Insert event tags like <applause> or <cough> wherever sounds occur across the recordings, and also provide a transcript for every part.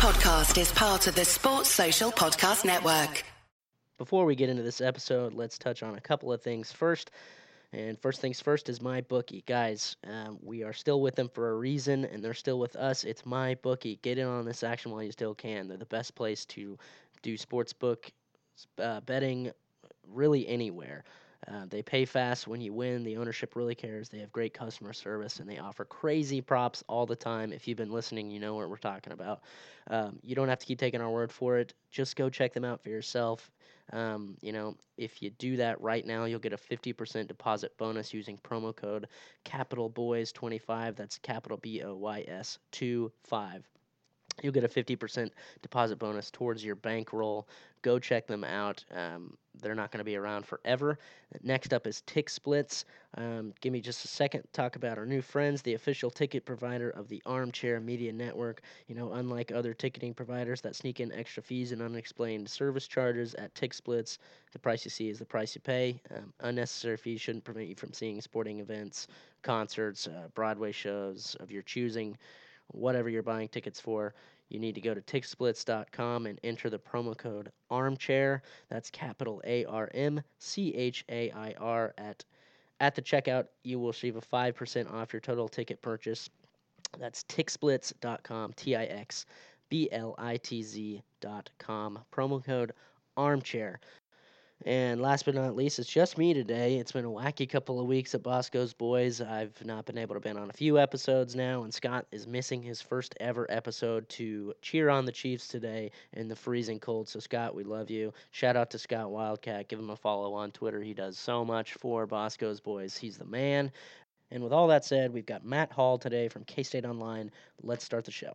podcast is part of the Sports Social Podcast Network. Before we get into this episode, let's touch on a couple of things. First, and first things first is MyBookie, guys. Um, we are still with them for a reason, and they're still with us. It's MyBookie. Get in on this action while you still can. They're the best place to do sports book uh, betting, really anywhere. Uh, they pay fast when you win. The ownership really cares. They have great customer service and they offer crazy props all the time. If you've been listening, you know what we're talking about. Um, you don't have to keep taking our word for it. Just go check them out for yourself. Um, you know, if you do that right now, you'll get a 50% deposit bonus using promo code Capital Boys 25. That's capital B O Y S 25 you'll get a 50% deposit bonus towards your bankroll. Go check them out. Um, they're not going to be around forever. Next up is TixBlitz. Um, give me just a second to talk about our new friends, the official ticket provider of the Armchair Media Network. You know, unlike other ticketing providers that sneak in extra fees and unexplained service charges at TixBlitz, the price you see is the price you pay. Um, unnecessary fees shouldn't prevent you from seeing sporting events, concerts, uh, Broadway shows of your choosing whatever you're buying tickets for, you need to go to TixBlitz.com and enter the promo code armchair. That's capital A R M C H A I R at at the checkout. You will receive a 5% off your total ticket purchase. That's TixBlitz.com, T I X B L I T Z.com. Promo code armchair. And last but not least, it's just me today. It's been a wacky couple of weeks at Bosco's Boys. I've not been able to be on a few episodes now, and Scott is missing his first ever episode to cheer on the Chiefs today in the freezing cold. So, Scott, we love you. Shout out to Scott Wildcat. Give him a follow on Twitter. He does so much for Bosco's Boys. He's the man. And with all that said, we've got Matt Hall today from K State Online. Let's start the show.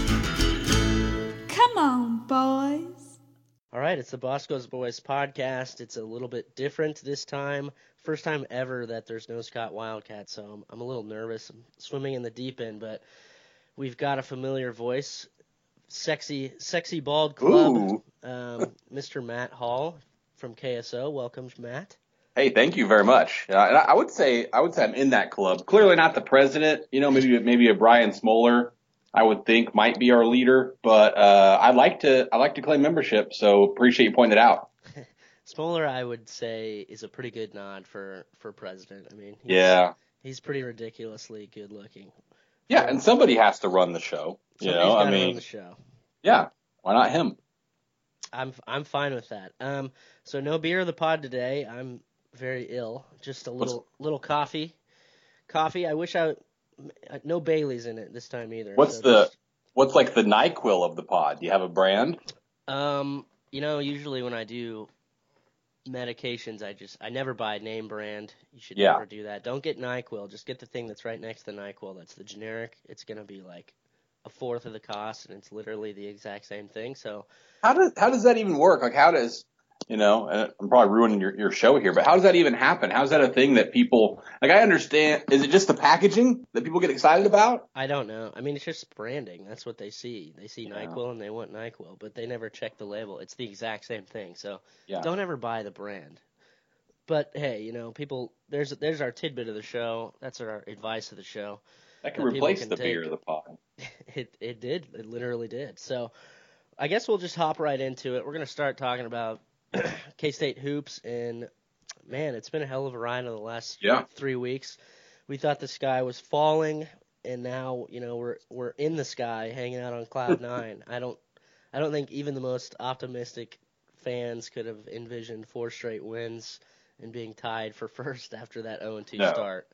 Right, it's the Bosco's Boys podcast. It's a little bit different this time. First time ever that there's no Scott Wildcat, so I'm, I'm a little nervous. I'm swimming in the deep end, but we've got a familiar voice, sexy, sexy bald club, um, <laughs> Mr. Matt Hall from KSO. Welcome, Matt. Hey, thank you very much. Uh, I, I would say I would say I'm in that club. Clearly not the president. You know, maybe maybe a Brian Smoller I would think might be our leader, but uh, I like to I like to claim membership. So appreciate you pointing it out. <laughs> Smoller, I would say, is a pretty good nod for for president. I mean, he's, yeah, he's pretty ridiculously good looking. Yeah, and somebody has to run the show. You know, I mean, the show. Yeah, why not him? I'm I'm fine with that. Um, so no beer of the pod today. I'm very ill. Just a little What's... little coffee. Coffee. I wish I no Bailey's in it this time either. What's so the just, what's like the Nyquil of the pod? Do you have a brand? Um, you know, usually when I do medications, I just I never buy a name brand. You should yeah. never do that. Don't get Nyquil. Just get the thing that's right next to Nyquil. That's the generic. It's gonna be like a fourth of the cost, and it's literally the exact same thing. So how does how does that even work? Like how does you know, I'm probably ruining your, your show here, but how does that even happen? How's that a thing that people like? I understand. Is it just the packaging that people get excited about? I don't know. I mean, it's just branding. That's what they see. They see yeah. Nyquil and they want Nyquil, but they never check the label. It's the exact same thing. So yeah. don't ever buy the brand. But hey, you know, people. There's there's our tidbit of the show. That's our advice of the show. That can that replace can the take. beer of the pod. <laughs> It it did. It literally did. So. I guess we'll just hop right into it. We're going to start talking about <clears throat> K State hoops, and man, it's been a hell of a ride in the last yeah. three weeks. We thought the sky was falling, and now you know we're we're in the sky, hanging out on cloud <laughs> nine. I don't I don't think even the most optimistic fans could have envisioned four straight wins and being tied for <laughs> first after that 0 2 no. start.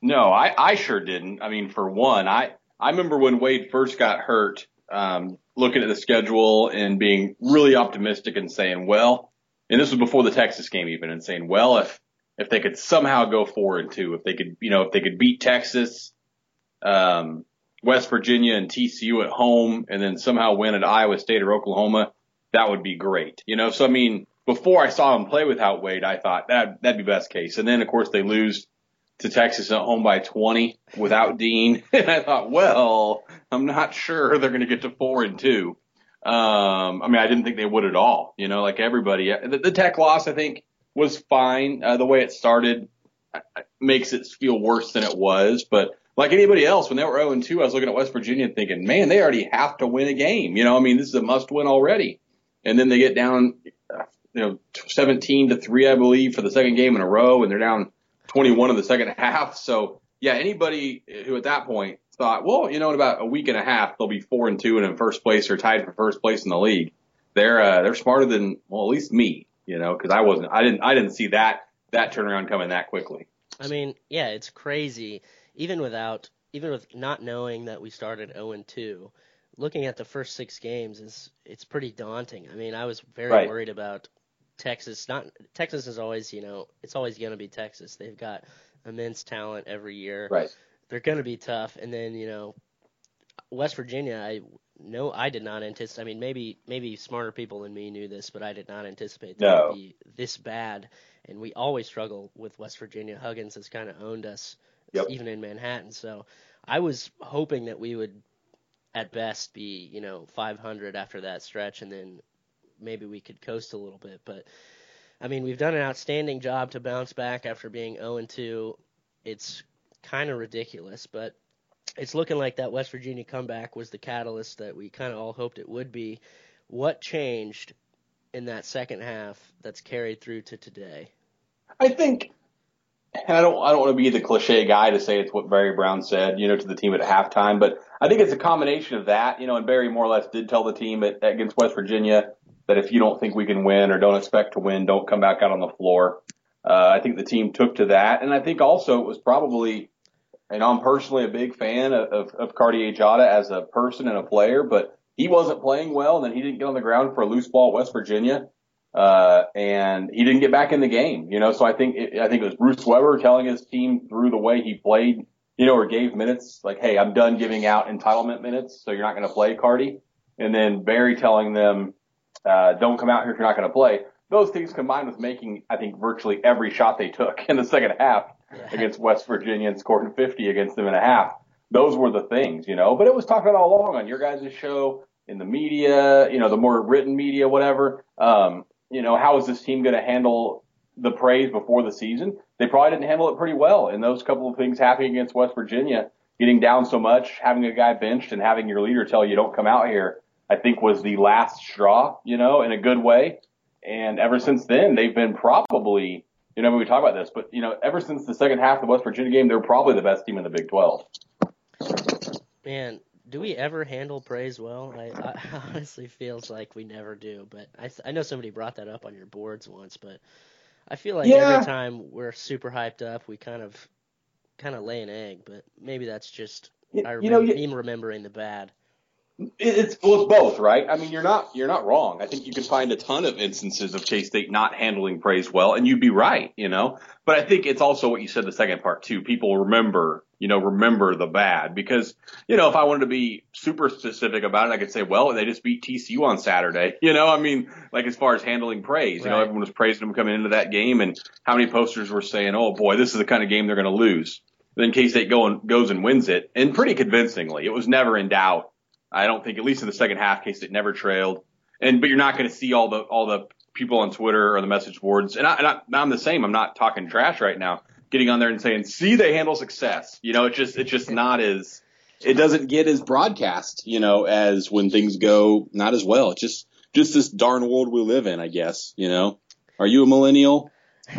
No, I I sure didn't. I mean, for one, I I remember when Wade first got hurt um, looking at the schedule and being really optimistic and saying, well, and this was before the Texas game even, and saying, well, if if they could somehow go four and two, if they could, you know, if they could beat Texas, um, West Virginia and TCU at home and then somehow win at Iowa State or Oklahoma, that would be great. You know, so I mean, before I saw him play without Wade, I thought that that'd be best case. And then of course they lose to Texas at home by 20 without <laughs> Dean. <laughs> And I thought, well, I'm not sure they're going to get to four and two. Um, I mean, I didn't think they would at all, you know, like everybody. The, the tech loss, I think, was fine. Uh, the way it started uh, makes it feel worse than it was, but like anybody else, when they were 0 and 2, I was looking at West Virginia and thinking, man, they already have to win a game. You know, I mean, this is a must win already. And then they get down, uh, you know, 17 to 3, I believe, for the second game in a row, and they're down 21 in the second half. So, yeah, anybody who at that point thought, well, you know, in about a week and a half, they'll be 4 and 2 and in first place or tied for first place in the league. They're, uh, they're smarter than, well, at least me, you know, cause I wasn't, I didn't, I didn't see that, that turnaround coming that quickly. I mean, yeah, it's crazy. Even without, even with not knowing that we started 0 and 2, looking at the first six games is it's pretty daunting. I mean, I was very Right. worried about Texas. Not Texas is always, you know, it's always going to be Texas. They've got immense talent every year. Right. They're going to be tough. And then, you know, West Virginia, I no, I did not anticipate. I mean, maybe maybe smarter people than me knew this, but I did not anticipate that No. would be this bad. And we always struggle with West Virginia. Huggins has kind of owned us, Yep. even in Manhattan. So I was hoping that we would, at best, be you know 500 after that stretch, and then maybe we could coast a little bit. But I mean, we've done an outstanding job to bounce back after being 0 and 2. It's kind of ridiculous, but it's looking like that West Virginia comeback was the catalyst that we kind of all hoped it would be. What changed in that second half that's carried through to today? I think, and I don't, I don't want to be the cliche guy to say it's what Barry Brown said, you know, to the team at halftime, but I think it's a combination of that, you know, and Barry more or less did tell the team at, against West Virginia that if you don't think we can win or don't expect to win, don't come back out on the floor. Uh, I think the team took to that, and I think also it was probably, and I'm personally a big fan of, of, of Cartier Diarra as a person and a player, but he wasn't playing well, and then he didn't get on the ground for a loose ball West Virginia uh, and he didn't get back in the game. You know, so I think it, I think it was Bruce Weber telling his team through the way he played, you know, or gave minutes like, "Hey, I'm done giving out entitlement minutes, so you're not going to play, Cardi." And then Barry telling them, uh, "Don't come out here if you're not going to play." Those things combined with making, I think, virtually every shot they took in the second half Yeah. against West Virginia and scoring 50 against them in a half. Those were the things, you know. But it was talked about all along on your guys' show, in the media, you know, the more written media, whatever. Um, you know, how is this team going to handle the praise before the season? They probably didn't handle it pretty well. And those couple of things happening against West Virginia, getting down so much, having a guy benched, and having your leader tell you don't come out here, I think was the last straw, you know, in a good way. And ever since then, they've been probably, you know, when we talk about this, but you know, ever since the second half of the West Virginia game, they're probably the best team in the Big 12. Man, do we ever handle praise well? I, I <laughs> honestly feels like we never do. But I, I know somebody brought that up on your boards once, but I feel like Yeah. every time we're super hyped up, we kind of kind of lay an egg. But maybe that's just You- I you know, remember, you- me remembering the bad. It- It's well, it's both, right? I mean, you're not you're not wrong. I think you can find a ton of instances of K State not handling praise well, and you'd be right, you know. But I think it's also what you said the second part too. People remember, you know, remember the bad because you know if I wanted to be super specific about it, I could say, well, they just beat TCU on Saturday. <laughs> You know, I mean, like as far as handling praise, you know, everyone was praising them coming into that game, and how many posters were saying, oh boy, this is the kind of game they're going to lose. Then K State go and goes and wins it, and pretty convincingly. It was never in doubt. I don't think, at least in the second half, case it never trailed. And but you're not going to see all the all the people on Twitter or the message boards. And, I, I'm the same. I'm not talking trash right now. Getting on there and saying, "See, they handle success." You know, it's just it's just not as it doesn't get as broadcast. You know, as when things go not as well. It's just just this darn world we live in. I guess. You know. Are you a millennial? <laughs>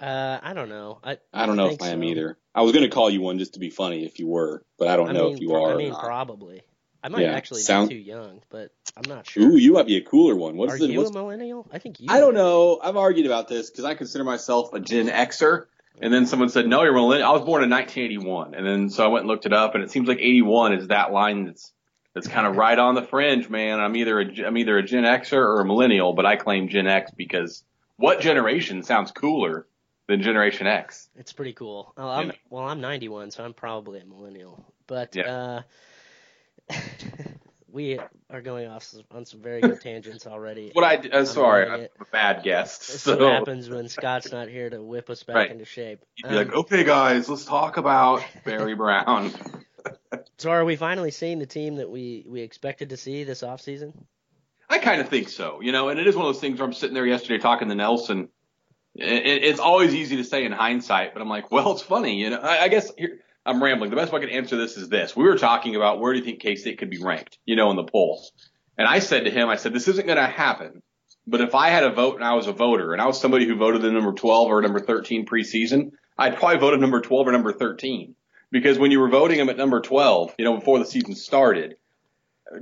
Uh, I don't know. I I don't know if I am so. either. I was going to call you one just to be funny if you were, but I don't I know mean, if you pro- are. I mean, probably. I might Yeah, actually sound- be too young, but I'm not sure. Ooh, you might be a cooler one. What's Are the you what's a millennial? I think you. I don't are. know. I've argued about this because I consider myself a Gen Xer. And then someone said, no, you're a millennial. I was born in 1981. And then so I went and looked it up and it seems like 81 is that line that's, that's kind of <laughs> right on the fringe, man. I'm either a, I'm either a Gen Xer or a millennial, but I claim Gen X because what generation sounds cooler than Generation X? It's pretty cool. Oh, I'm. Well, I'm 91, so I'm probably a millennial. But Yeah. uh, <laughs> we are going off on some very good tangents already. What I uh, sorry, loving I'm a bad guest. This So what happens when Scott's not here to whip us back Right. into shape. you'd be like, Um, okay, guys, let's talk about Barry Brown. <laughs> so are we finally seeing the team that we, we expected to see this offseason? I kind of think so, you know, and it is one of those things where I'm sitting there yesterday talking to Nelson. It, it- it's always easy to say in hindsight, but I'm like, well, it's funny, you know. I, I guess here, I'm rambling. The best way I can answer this is this: we were talking about where do you think K State could be ranked, you know, in the polls, and I said to him, I said, this isn't going to happen. But if I had a vote and I was a voter and I was somebody who voted the number 12 or number 13 preseason, I'd probably vote at number 12 or number 13 because when you were voting him at number 12, you know, before the season started,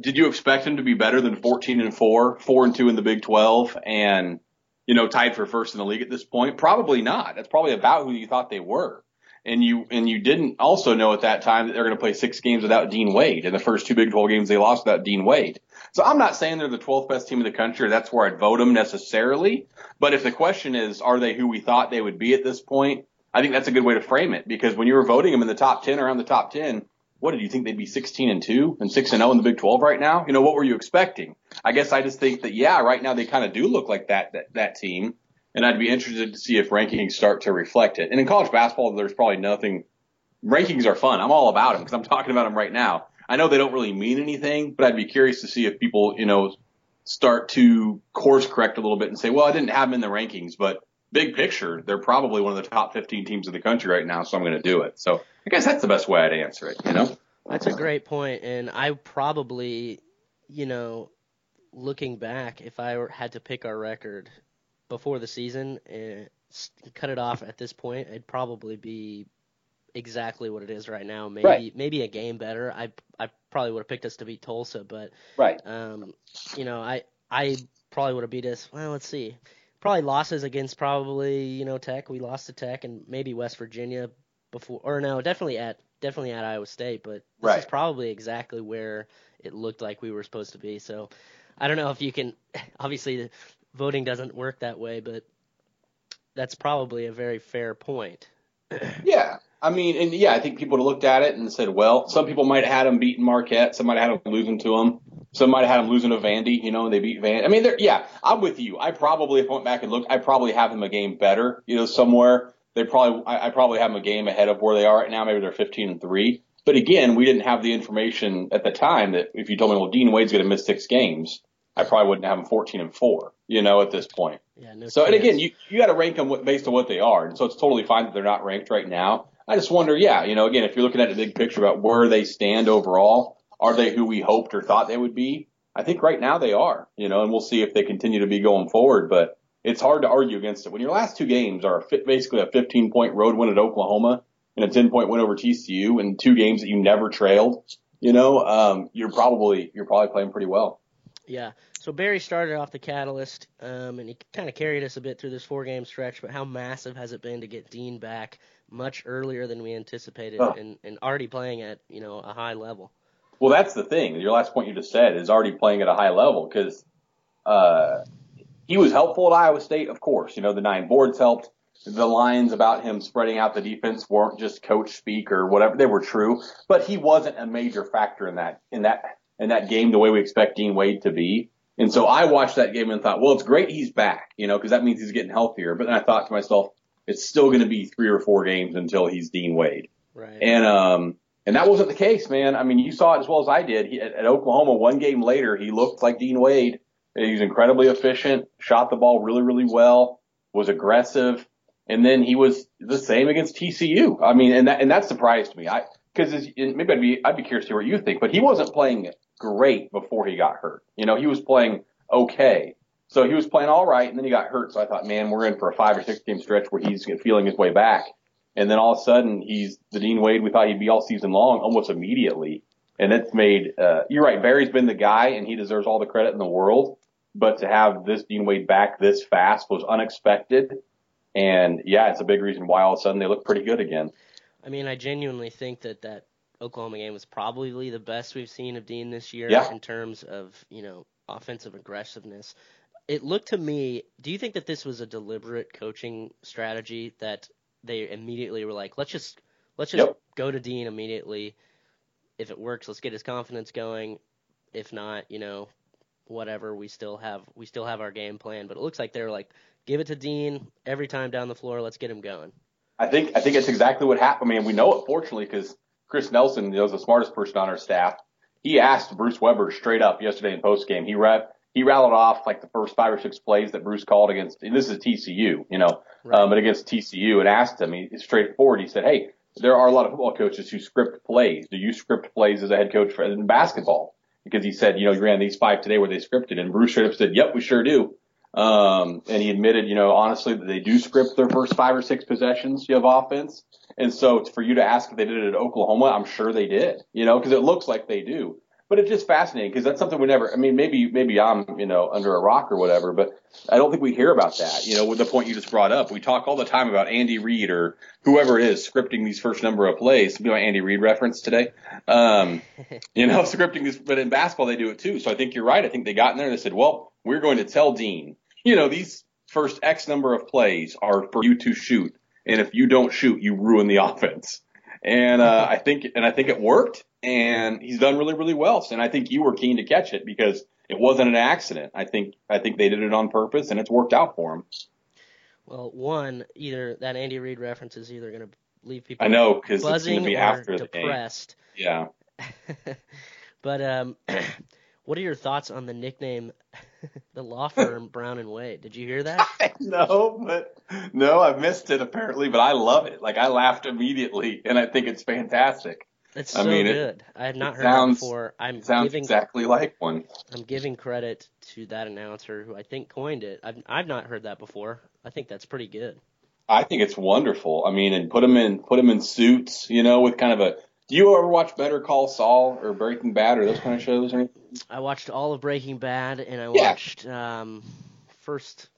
did you expect him to be better than 14 and 4, 4 and 2 in the Big 12 and, you know, tied for first in the league at this point? Probably not. That's probably about who you thought they were. And you, and you didn't also know at that time that they're going to play six games without Dean Wade and the first two Big 12 games they lost without Dean Wade. So I'm not saying they're the 12th best team in the country that's where I'd vote them necessarily. But if the question is, are they who we thought they would be at this point? I think that's a good way to frame it because when you were voting them in the top 10 around the top 10, what did you think they'd be 16 and 2 and 6 and 0 in the Big 12 right now? You know, what were you expecting? I guess I just think that, yeah, right now they kind of do look like that, that, that team. And I'd be interested to see if rankings start to reflect it. And in college basketball, there's probably nothing. Rankings are fun. I'm all about them because I'm talking about them right now. I know they don't really mean anything, but I'd be curious to see if people, you know, start to course correct a little bit and say, well, I didn't have them in the rankings, but big picture, they're probably one of the top 15 teams in the country right now, so I'm going to do it. So I guess that's the best way I'd answer it, you know? That's a great point, and I probably, you know, looking back, if I had to pick our record before the season and cut it off at this point, it'd probably be exactly what it is right now. Maybe Right. maybe a game better. I I probably would have picked us to beat Tulsa, but Right. um, you know, I I probably would have beat us. Well, let's see. Probably losses against probably you know Tech. We lost to Tech and maybe West Virginia before, or no, definitely at definitely at Iowa State. But this is probably exactly where it looked like we were supposed to be. So I don't know if you can. <laughs> Obviously, voting doesn't work that way, but that's probably a very fair point. <clears throat> Yeah. I mean, and yeah, I think people looked at it and said, well, some people might have had them beating Marquette. Some might have had them losing to them. Some might have had them losing to Vandy, you know, and they beat Vandy. I mean, yeah, I'm with you. I probably, if I went back and looked, I probably have them a game better, you know, somewhere. They probably, I, I probably have them a game ahead of where they are right now. Maybe they're 15 and 3. But again, we didn't have the information at the time that if you told me, well, Dean Wade's going to miss six games, I probably wouldn't have them 14 and 4, you know, at this point. Yeah, no. So, and again, you you got to rank them based on what they are, and so it's totally fine that they're not ranked right now. I just wonder, yeah, you know, again, if you're looking at the big picture about where they stand overall, are they who we hoped or thought they would be? I think right now they are, you know, and we'll see if they continue to be going forward. But it's hard to argue against it when your last two games are basically a 15 point road win at Oklahoma and a 10 point win over TCU, and two games that you never trailed. You know, um, you're probably you're probably playing pretty well. Yeah. So Barry started off the catalyst, um, and he kind of carried us a bit through this four-game stretch. But how massive has it been to get Dean back much earlier than we anticipated, Oh. and, and already playing at you know a high level? Well, that's the thing. Your last point you just said is already playing at a high level because uh, he was helpful at Iowa State, of course. You know, the nine boards helped. The lines about him spreading out the defense weren't just coach speak or whatever; they were true. But he wasn't a major factor in that in that in that game the way we expect Dean Wade to be. And so I watched that game and thought, well, it's great he's back, you know, because that means he's getting healthier. But then I thought to myself, it's still going to be three or four games until he's Dean Wade. Right. And um, and that wasn't the case, man. I mean, you saw it as well as I did. He, at, at Oklahoma, one game later, he looked like Dean Wade. He was incredibly efficient, shot the ball really, really well, was aggressive, and then he was the same against TCU. I mean, and that and that surprised me. I because maybe I'd be I'd be curious to hear what you think, but he wasn't playing great before he got hurt. You know, he was playing okay. So he was playing all right, and then he got hurt. So I thought, man, we're in for a five or six game stretch where he's feeling his way back. And then all of a sudden, he's the Dean Wade we thought he'd be all season long, almost immediately. And it's made, uh, you're right, Barry's been the guy, and he deserves all the credit in the world. But to have this Dean Wade back this fast was unexpected. And yeah, it's a big reason why all of a sudden they look pretty good again. I mean, I genuinely think that that Oklahoma game was probably the best we've seen of Dean this year Yeah. in terms of you know offensive aggressiveness. It looked to me. Do you think that this was a deliberate coaching strategy that they immediately were like, let's just let's just Yep. go to Dean immediately, if it works, let's get his confidence going. If not, you know, whatever. We still have we still have our game plan. But it looks like they're like, give it to Dean every time down the floor. Let's get him going. I think I think it's exactly what happened. I mean, we know it fortunately because Chris Nelson, you know, is the smartest person on our staff. He asked Bruce Weber straight up yesterday in post game. He read he rattled off like the first five or six plays that Bruce called against. And this is TCU, you know, Right. um, but against TCU, and asked him. He straightforward. He said, "Hey, there are a lot of football coaches who script plays. Do you script plays as a head coach for, in basketball?" Because he said, you know, you ran these five today where they scripted, and Bruce straight up said, "Yep, we sure do." Um, and he admitted, you know, honestly that they do script their first five or six possessions of offense. And so for you to ask if they did it at Oklahoma, I'm sure they did, you know, because it looks like they do. But it's just fascinating because that's something we never. I mean, maybe maybe I'm you know under a rock or whatever, but I don't think we hear about that. You know, with the point you just brought up, we talk all the time about Andy Reid or whoever it is scripting these first number of plays. You know, Andy Reid reference today. Um, <laughs> you know, scripting this, but in basketball they do it too. So I think you're right. I think they got in there and they said, well, we're going to tell Dean, you know, these first X number of plays are for you to shoot, and if you don't shoot, you ruin the <laughs> offense. And uh, I think, and I think it worked, and he's done really, really well. And I think you were keen to catch it because it wasn't an accident. I think, I think they did it on purpose, and it's worked out for him. Well, one, either that Andy Reid reference is either going to leave people I know because it's going to be after the game. depressed. Yeah. <laughs> but um, <clears throat> <clears throat> what are your thoughts on the nickname, <laughs> the law firm Brown and Wade? Did you hear that? <laughs> no, but no, I missed it apparently, but I love it. Like I laughed immediately, and I think it's fantastic. It's I so mean, it- good. I had not it heard sounds- that before. I'm It sounds giving exactly like one. I'm giving credit to that announcer who I think coined it. I've I've not heard that before. I think that's pretty good. I think it's wonderful. I mean, and put them in put them in suits, you know, with kind of a. Do you ever watch Better Call Saul or Breaking Bad or those kind of shows? Or anything? I watched all of Breaking Bad and I Yeah. watched um first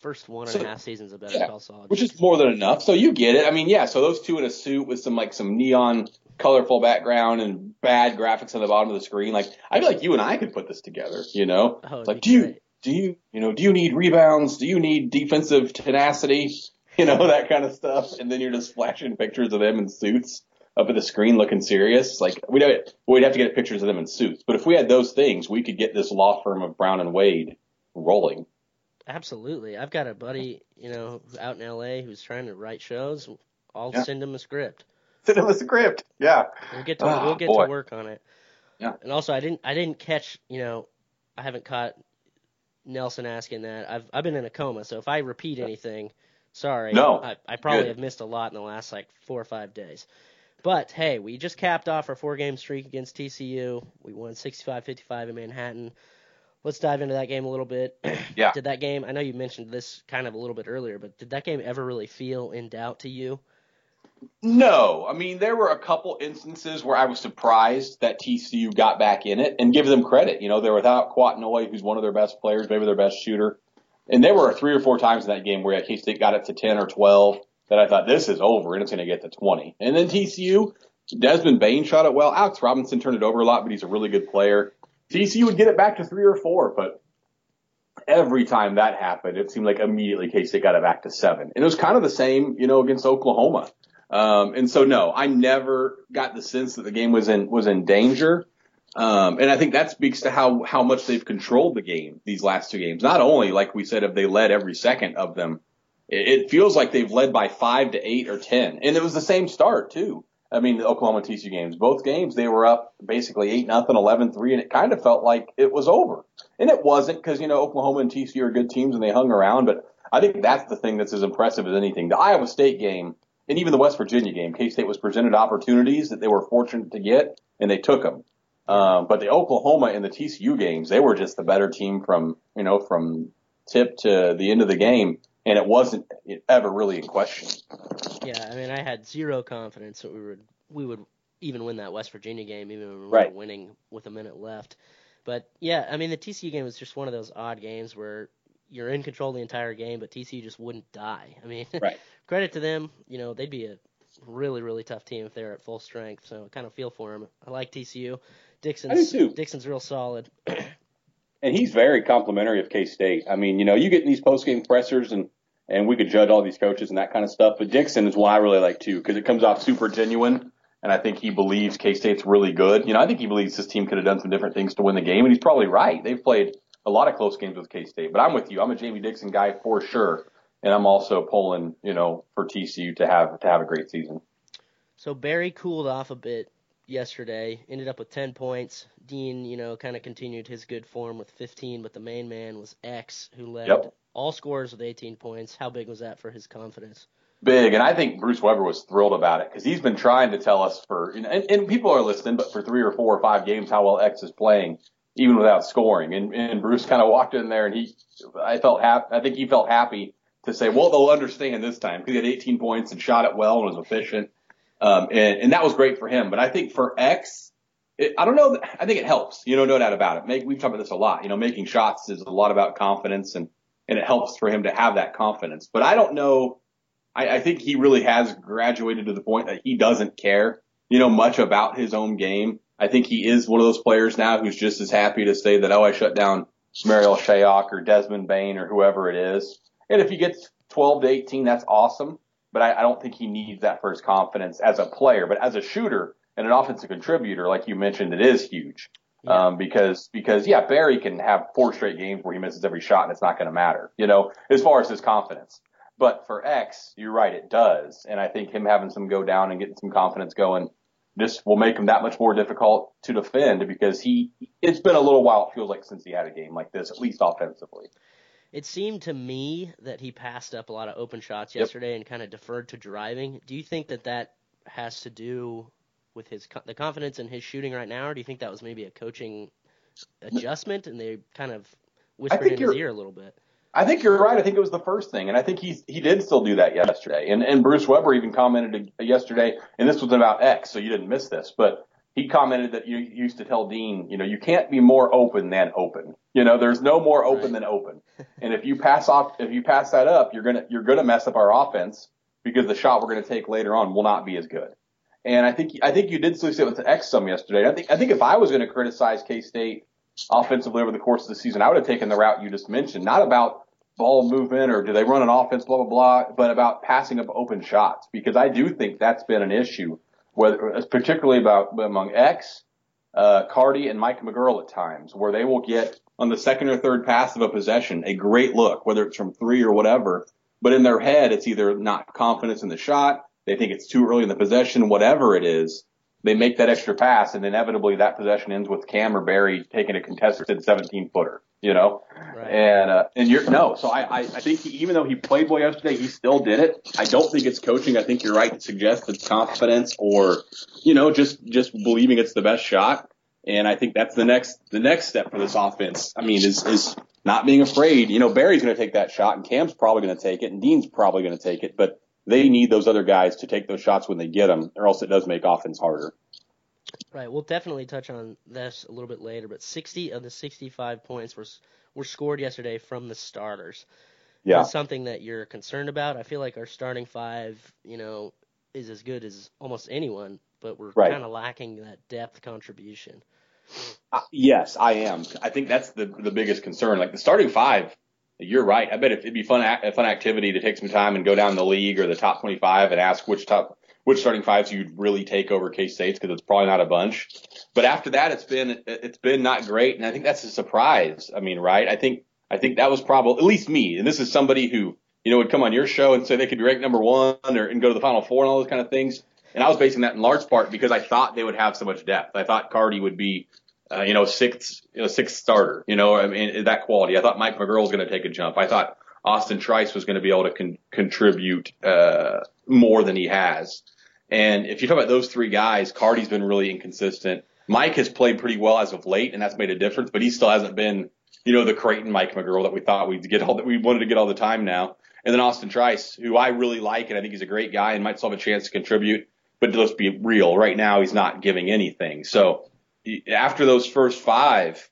first one and a half seasons of Better yeah, Call Saul. Which is more than enough. So you get it. I mean, yeah. So those two in a suit with some like some neon, colorful background and bad graphics on the bottom of the screen. Like I feel like you and I could put this together. You know, Oh, like do you do you you know do you need rebounds? Do you need defensive tenacity? <laughs> You know that kind of stuff. And then you're just flashing pictures of them in suits up at the screen looking serious. Like we don't we'd have to get pictures of them in suits. But if we had those things, we could get this law firm of Brown and Wade rolling. Absolutely. I've got a buddy, you know, out in LA who's trying to write shows. I'll Yeah. send him a script. Send him a script. Yeah. We'll get to Ah, we'll get boy. to work on it. Yeah. And also, I didn't I didn't catch you know, I haven't caught Nelson asking that. I've I've been in a coma, so if I repeat anything, sorry. No. I, I probably Good. have missed a lot in the last like four or five days. But hey, we just capped off our four game streak against TCU. We won 65-55 in Manhattan. Let's dive into that game a little bit. <clears throat> Yeah. did that game? I know you mentioned this kind of a little bit earlier, but did that game ever really feel in doubt to you? No, I mean there were a couple instances where I was surprised that TCU got back in it, and give them credit. You know, they're without Kouat Noi, who's one of their best players, maybe their best shooter, and there were three or four times in that game where K State got it to ten or twelve that I thought this is over and it's going to get to twenty, and then TCU, Desmond Bane shot it well. Alex Robinson turned it over a lot, but he's a really good player. TCU would get it back to three or four, but every time that happened, it seemed like immediately K State got it back to seven. And it was kind of the same, you know, against Oklahoma. Um, and so no, I never got the sense that the game was in was in danger. Um, and I think that speaks to how how much they've controlled the game these last two games. Not only, like we said, have they led every second of them, it, feels like they've led by five to eight or ten. And it was the same start too. I mean, the Oklahoma TCU games, both games, they were up basically eight nothing, eleven three, and it kind of felt like it was over. And it wasn't because you know Oklahoma and TCU are good teams and they hung around. But I think that's the thing that's as impressive as anything. The Iowa State game and even the West Virginia game, K State was presented opportunities that they were fortunate to get, and they took them. Um, but the Oklahoma and the TCU games, they were just the better team from you know from tip to the end of the game, and it wasn't ever really in question. Yeah, I mean, I had zero confidence that we would we would even win that West Virginia game, even when we Right. were winning with a minute left. But yeah, I mean, the TCU game was just one of those odd games where you're in control the entire game, but TCU just wouldn't die. I mean, <laughs> Right. credit to them. You know, they'd be a really really tough team if they're at full strength. So I kind of feel for them. I like TCU. Dixon's too. Dixon's real solid. And he's very complimentary of K State. I mean, you know, you get in these post game pressers and and we could judge all these coaches and that kind of stuff. But Dixon is one I really like too because it comes off super genuine. and I think he believes K State's really good. You know, I think he believes this team could have done some different things to win the game, and he's probably right. They've played a lot of close games with K State, but I'm with you. I'm a Jamie Dixon guy for sure, and I'm also pulling, you know, for TCU to have to have a great season. So Barry cooled off a bit yesterday, ended up with 10 points. Dean, you know, kind of continued his good form with 15, but the main man was X, who led Yep. all scores with 18 points. How big was that for his confidence? big, and I think Bruce Weber was thrilled about it because he's been trying to tell us for, and, and people are listening, but for three or four or five games how well X is playing, even without scoring. And, and Bruce kind of walked in there, and he, I felt happy. I think he felt happy to say, well, they'll understand this time because he had 18 points and shot it well and was efficient, um, and, and that was great for him. But I think for X. It, I don't know. I think it helps. You know, no doubt about it. Make, we've talked about this a lot. You know, making shots is a lot about confidence, and and it helps for him to have that confidence. But I don't know I, I think he really has graduated to the point that he doesn't care, you know, much about his own game. I think he is one of those players now who's just as happy to say that, oh, I shut down Marial Shayok or Desmond Bane or whoever it is. And if he gets 12 to 18, that's awesome. But I, I don't think he needs that for his confidence as a player. But as a shooter and an offensive contributor, like you mentioned, it is huge. Yeah. Um, because, because yeah, Barry can have four straight games where he misses every shot and it's not going to matter, you know, as far as his confidence. But for X, you're right, it does. And I think him having some go down and getting some confidence going just will make him that much more difficult to defend because he, it's been a little while, it feels like, since he had a game like this, at least offensively. It seemed to me that he passed up a lot of open shots Yep. yesterday and kind of deferred to driving. Do you think that that has to do with his the confidence in his shooting right now, or do you think that was maybe a coaching adjustment and they kind of whispered in his ear a little bit? I think you're right. I think it was the first thing, and I think he he did still do that yesterday. And and Bruce Weber even commented yesterday, and this was about X, so you didn't miss this, but he commented that you used to tell Dean, you know, you can't be more open than open. You know, there's no more open Right. than open. <laughs> And if you pass off, if you pass that up, you're gonna you're gonna mess up our offense because the shot we're gonna take later on will not be as good. And I think I think you did still see it with the X some yesterday. I think I think if I was going to criticize K State offensively over the course of the season, I would have taken the route you just mentioned, not about ball movement or do they run an offense, blah blah blah, but about passing up open shots because I do think that's been an issue, whether particularly about among X, uh, Cardi and Mike McGuirl at times, where they will get on the second or third pass of a possession a great look, whether it's from three or whatever, but in their head it's either not confidence in the shot, they think it's too early in the possession, whatever it is. They make that extra pass, and inevitably that possession ends with Cam or Barry taking a contested 17 footer. You know, Right. and uh, and you're no. So I, I I think he, even though he played well yesterday, he still did it. I don't think it's coaching. I think you're right to suggest it's confidence or you know just just believing it's the best shot. And I think that's the next the next step for this offense. I mean, is is not being afraid. You know, Barry's going to take that shot, and Cam's probably going to take it, and Dean's probably going to take it. But they need those other guys to take those shots when they get them, or else it does make offense harder. Right. We'll definitely touch on this a little bit later, but 60 of the 65 points were were scored yesterday from the starters. Yeah. Is something that you're concerned about? I feel like our starting five, you know, is as good as almost anyone, but we're Right. kind of lacking that depth contribution. Uh, yes, I am. I think that's the the biggest concern. Like the starting five, you're right. I bet it'd be fun a fun activity to take some time and go down the league or the top 25 and ask which top which starting fives you'd really take over K State's because it's probably not a bunch. But after that, it's been it's been not great, and I think that's a surprise. I mean, right? I think I think that was probably at least me, and this is somebody who you know would come on your show and say they could be ranked number one or and go to the Final Four and all those kind of things. And I was basing that in large part because I thought they would have so much depth. I thought Cardi would be uh, you know, sixth, you know, sixth starter, you know, I mean, that quality. I thought Mike McGuirl was going to take a jump. I thought Austin Trice was going to be able to con- contribute, uh, more than he has. And if you talk about those three guys, Cardi's been really inconsistent. Mike has played pretty well as of late, and that's made a difference, but he still hasn't been, you know, the Creighton Mike McGuirl that we thought we'd get all that we wanted to get all the time now. And then Austin Trice, who I really like, and I think he's a great guy and might still have a chance to contribute. But let's be real, right now he's not giving anything. So after those first five,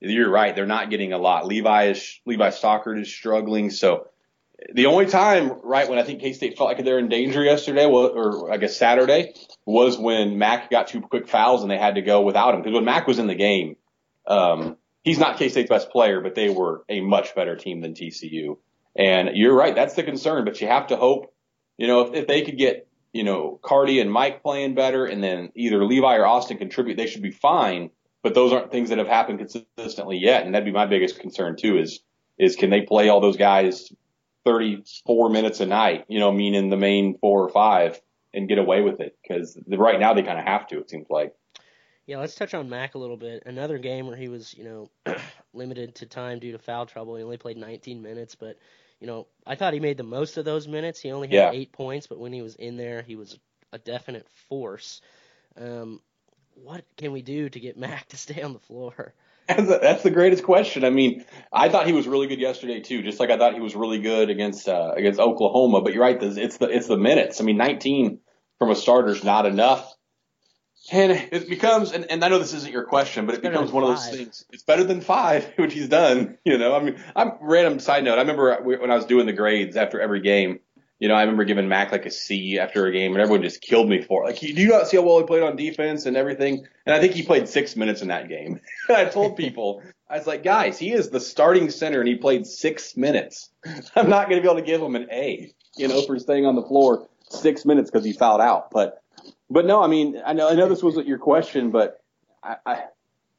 you're right, they're not getting a lot. Levi is Levi Stockard is struggling. So the only time, right, when I think K State felt like they're in danger yesterday, or I guess Saturday, was when Mac got two quick fouls and they had to go without him. Because when Mac was in the game, um, he's not K State's best player, but they were a much better team than TCU. And you're right, that's the concern. But you have to hope, you know, if, if they could get you know, Cardi and Mike playing better, and then either Levi or Austin contribute, they should be fine. But those aren't things that have happened consistently yet, and that'd be my biggest concern too. Is is can they play all those guys 34 minutes a night? You know, meaning the main four or five, and get away with it? Because right now they kind of have to. It seems like. Yeah, let's touch on Mac a little bit. Another game where he was, you know, <clears throat> limited to time due to foul trouble. He only played 19 minutes, but you know, I thought he made the most of those minutes. He only had Yeah. eight points, but when he was in there, he was a definite force. Um, what can we do to get <laughs> Mac to stay on the floor? That's, the- that's the greatest question. I mean, I thought he was really good yesterday too, just like I thought he was really good against uh, against Oklahoma. But you're right, it's the it's the minutes. I mean, 19 from a starter is not enough, and it becomes. And, and I know this isn't your question, but it becomes than one of those things. It's better than five, <laughs> which he's done. You know, I mean, I'm random side note. I remember when I was doing the grades after every game. You know, I remember giving Mac like a C after a game, and everyone just killed me for it. Like, do you not see how well he played on defense and everything? And I think he played six minutes in that game. <laughs> I told people, I was like, guys, he is the starting center, and he played six minutes. <laughs> I'm not going to be able to give him an A, you know, for staying on the floor six minutes because he fouled out. But, but no, I mean, I know, I know this wasn't your question, but I, I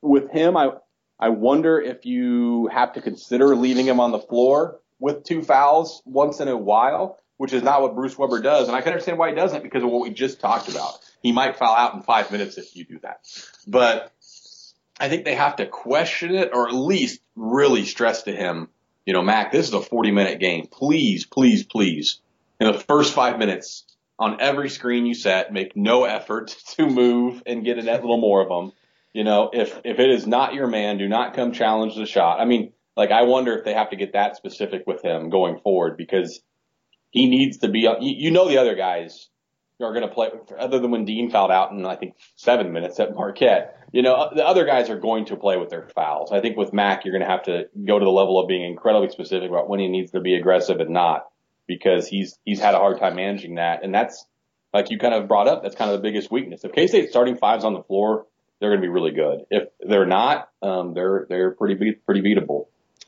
with him, I, I wonder if you have to consider leaving him on the floor with two fouls once in a while, which is not what Bruce Weber does. And I can understand why he doesn't because of what we just talked about. He might foul out in five minutes if you do that. But I think they have to question it or at least really stress to him, you know, Mac, this is a 40 minute game. Please, please, please, in the first five minutes on every screen you set, make no effort <laughs> to move and get a net little more of them. You know, if, if it is not your man, do not come challenge the shot. I mean, like, I wonder if they have to get that specific with him going forward because he needs to be, you, you know, the other guys are going to play, other than when Dean fouled out in, I think, seven minutes at Marquette. You know, the other guys are going to play with their fouls. I think with Mac, you're going to have to go to the level of being incredibly specific about when he needs to be aggressive and not because he's, he's had a hard time managing that. And that's, like you kind of brought up, that's kind of the biggest weakness. If K-State's starting fives on the floor, they're going to be really good. If they're not, um, they're, they're pretty, beat, pretty beatable.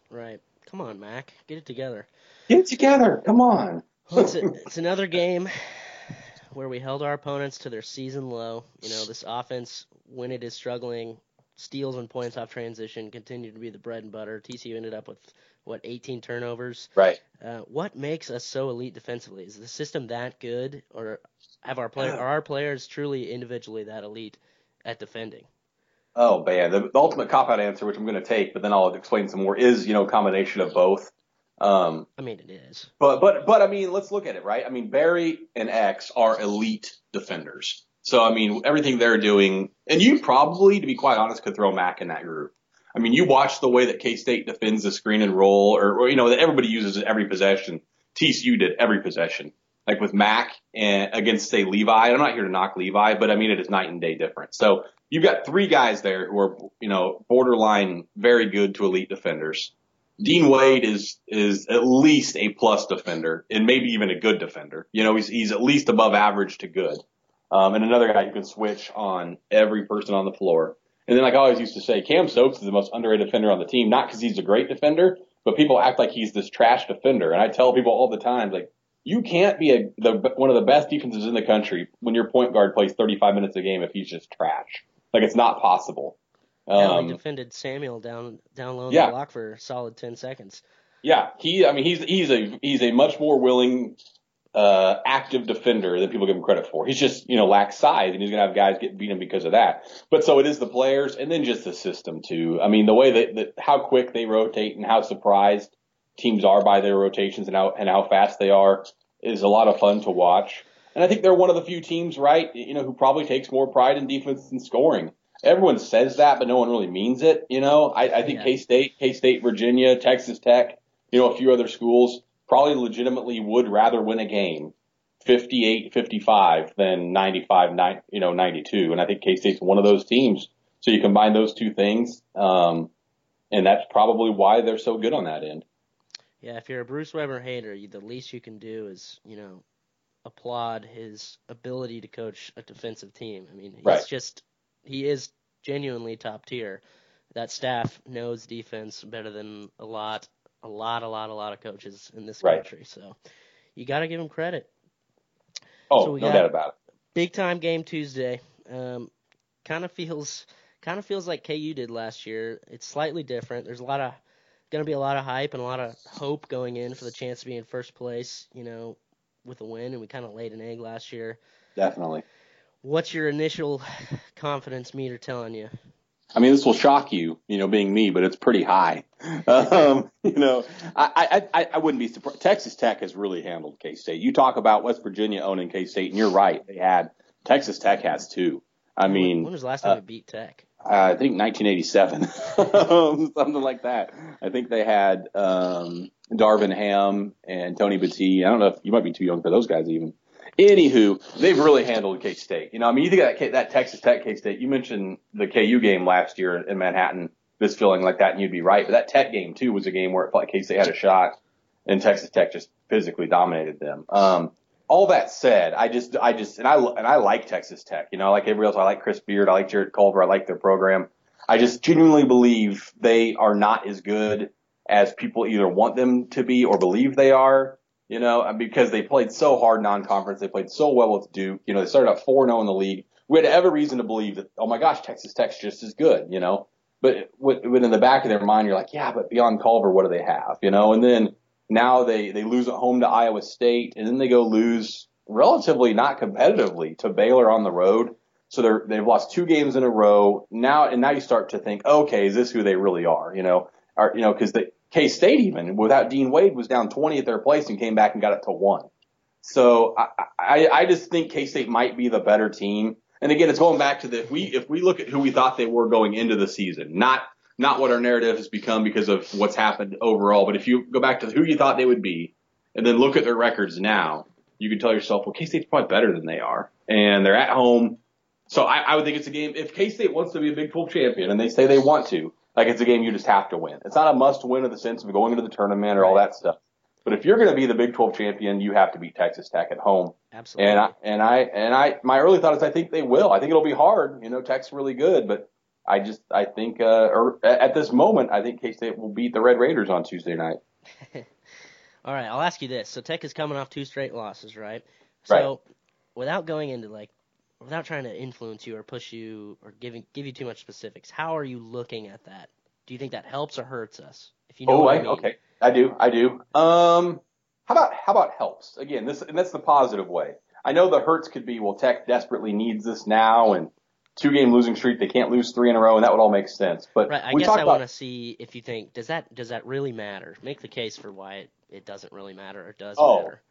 Right. Come on, Mac. Get it together. Get it together. Come on. Well, it's, a, it's another game where we held our opponents to their season low. You know, this offense, when it is struggling, steals and points off transition continue to be the bread and butter. TCU ended up with what 18 turnovers. Right. Uh, what makes us so elite defensively? Is the system that good, or have our player are our players truly individually that elite at defending? Oh man, the, the ultimate cop out answer, which I'm going to take, but then I'll explain some more, is you know a combination of both. Um, I mean, it is. but but but I mean, let's look at it, right? I mean, Barry and X are elite defenders. So I mean, everything they're doing, and you probably, to be quite honest, could throw Mac in that group. I mean, you watch the way that K State defends the screen and roll, or, or you know that everybody uses it every possession. TCU did every possession, like with Mac and against say Levi. I'm not here to knock Levi, but I mean it is night and day difference. So you've got three guys there who are you know borderline very good to elite defenders. Dean Wade is is at least a plus defender and maybe even a good defender. You know, he's he's at least above average to good. Um, and another guy who can switch on every person on the floor. And then, like I always used to say, Cam Stokes is the most underrated defender on the team, not because he's a great defender, but people act like he's this trash defender. And I tell people all the time, like, you can't be a the one of the best defenses in the country when your point guard plays 35 minutes a game if he's just trash. Like, it's not possible. Yeah, Um, we defended Samuel down down low in yeah. the block for a solid 10 seconds. Yeah, he. I mean, he's he's a he's a much more willing, uh, active defender than people give him credit for. He's just you know lacks size, and he's gonna have guys get beat him because of that. But so it is the players, and then just the system too. I mean, the way that, that how quick they rotate and how surprised teams are by their rotations and how and how fast they are is a lot of fun to watch. And I think they're one of the few teams, right? You know, who probably takes more pride in defense than scoring. Everyone says that, but no one really means it. You know, I, I think Yeah. K State, K State, Virginia, Texas Tech, you know, a few other schools probably legitimately would rather win a game 58-55 than 95, nine- you know, 92. And I think K State's one of those teams. So you combine those two things, um, and that's probably why they're so good on that end. Yeah, if you're a Bruce Weber hater, you, the least you can do is, you know, applaud his ability to coach a defensive team. I mean, he's Right. just he is genuinely top tier. That staff knows defense better than a lot, a lot, a lot, a lot of coaches in this Right. country. So you got to give him credit. Oh, So no doubt about it. big time game Tuesday. Um, kind of feels kind of feels like KU did last year. It's slightly different. There's a lot of going to be a lot of hype and a lot of hope going in for the chance to be in first place. You know, with a win, and we kind of laid an egg last year. Definitely. What's your initial confidence meter telling you? I mean, this will shock you, you know, being me, but it's pretty high. <laughs> Um, you know, I, I, I, wouldn't be surprised. Texas Tech has really handled K State. You talk about West Virginia owning K State, and you're right. They had Texas Tech has too. I mean, when was the last time uh, we beat Tech? I think 1987, <laughs> um, something like that. I think they had um, Darvin Ham and Tony Battie. I don't know if you might be too young for those guys even. Anywho, they've really handled K State. You know, I mean, you think of that that Texas Tech K State. You mentioned the KU game last year in Manhattan. This feeling like that, and you'd be right. But that Tech game too was a game where it felt like K State had a shot, and Texas Tech just physically dominated them. Um, all that said, I just, I just, and I, and I like Texas Tech. You know, I like everybody else. I like Chris Beard. I like Jarrett Culver. I like their program. I just genuinely believe they are not as good as people either want them to be or believe they are. You know, because they played so hard non-conference, they played so well with Duke. You know, they started out 4-0 in the league. We had every reason to believe that, oh my gosh, Texas Tech's just as good. You know, but when in the back of their mind, you're like, yeah, but beyond Culver, what do they have? You know, and then now they they lose at home to Iowa State, and then they go lose relatively not competitively to Baylor on the road. So they're they've lost two games in a row now, and now you start to think, okay, is this who they really are? You know, are you know because the K State even without Dean Wade was down 20 at their place and came back and got it to one. So I I, I just think K State might be the better team. And again, it's going back to the if we if we look at who we thought they were going into the season, not not what our narrative has become because of what's happened overall, but if you go back to who you thought they would be, and then look at their records now, you can tell yourself, well, K State's probably better than they are, and they're at home. So I, I would think it's a game. If K State wants to be a Big 12 champion, and they say they want to, like it's a game you just have to win. It's not a must win in the sense of going into the tournament or all that stuff. But if you're going to be the Big 12 champion, you have to beat Texas Tech at home. Absolutely. And I and I and I my early thought is I think they will. I think it'll be hard. You know, Tech's really good, but I just I think uh or at this moment I think K State will beat the Red Raiders on Tuesday night. <laughs> All right, I'll ask you this. So Tech is coming off two straight losses, right? So without going into like without trying to influence you or push you or giving give you too much specifics, how are you looking at that? Do you think that helps or hurts us? If you know oh, what I, I mean. okay, I do, I do. Um, how about how about helps? Again, this and that's the positive way. I know the hurts could be well, Tech desperately needs this now, and two game losing streak, they can't lose three in a row, and that would all make sense. But Right. I guess I about want to see if you think does that does that really matter? Make the case for why it, it doesn't really matter or does Oh, matter.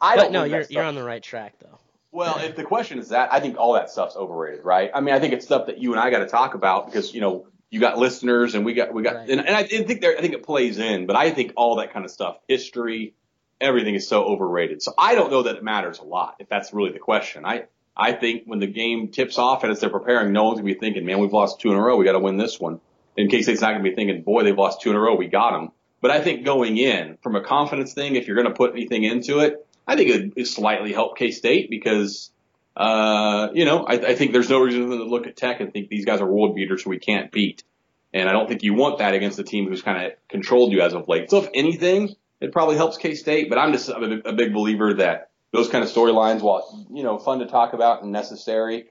I don't But no, you're you're on the right track though. Well, if the question is that, I think all that stuff's overrated, right? I mean, I think it's stuff that you and I got to talk about because you know you got listeners and we got we got Right. and, and I think there I think it plays in, but I think all that kind of stuff, history, everything is so overrated. So I don't know that it matters a lot if that's really the question. I I think when the game tips off and as they're preparing, no one's gonna be thinking, man, we've lost two in a row, we got to win this one. In K State's not gonna be thinking, boy, they've lost two in a row, we got them. But I think going in from a confidence thing, if you're gonna put anything into it, I think it slightly help K State because uh, you know, I, I think there's no reason to look at Tech and think these guys are world beaters who we can't beat. And I don't think you want that against a team who's kind of controlled you as of late. So if anything, it probably helps K State. But I'm just I'm a, a big believer that those kind of storylines, while you know fun to talk about and necessary,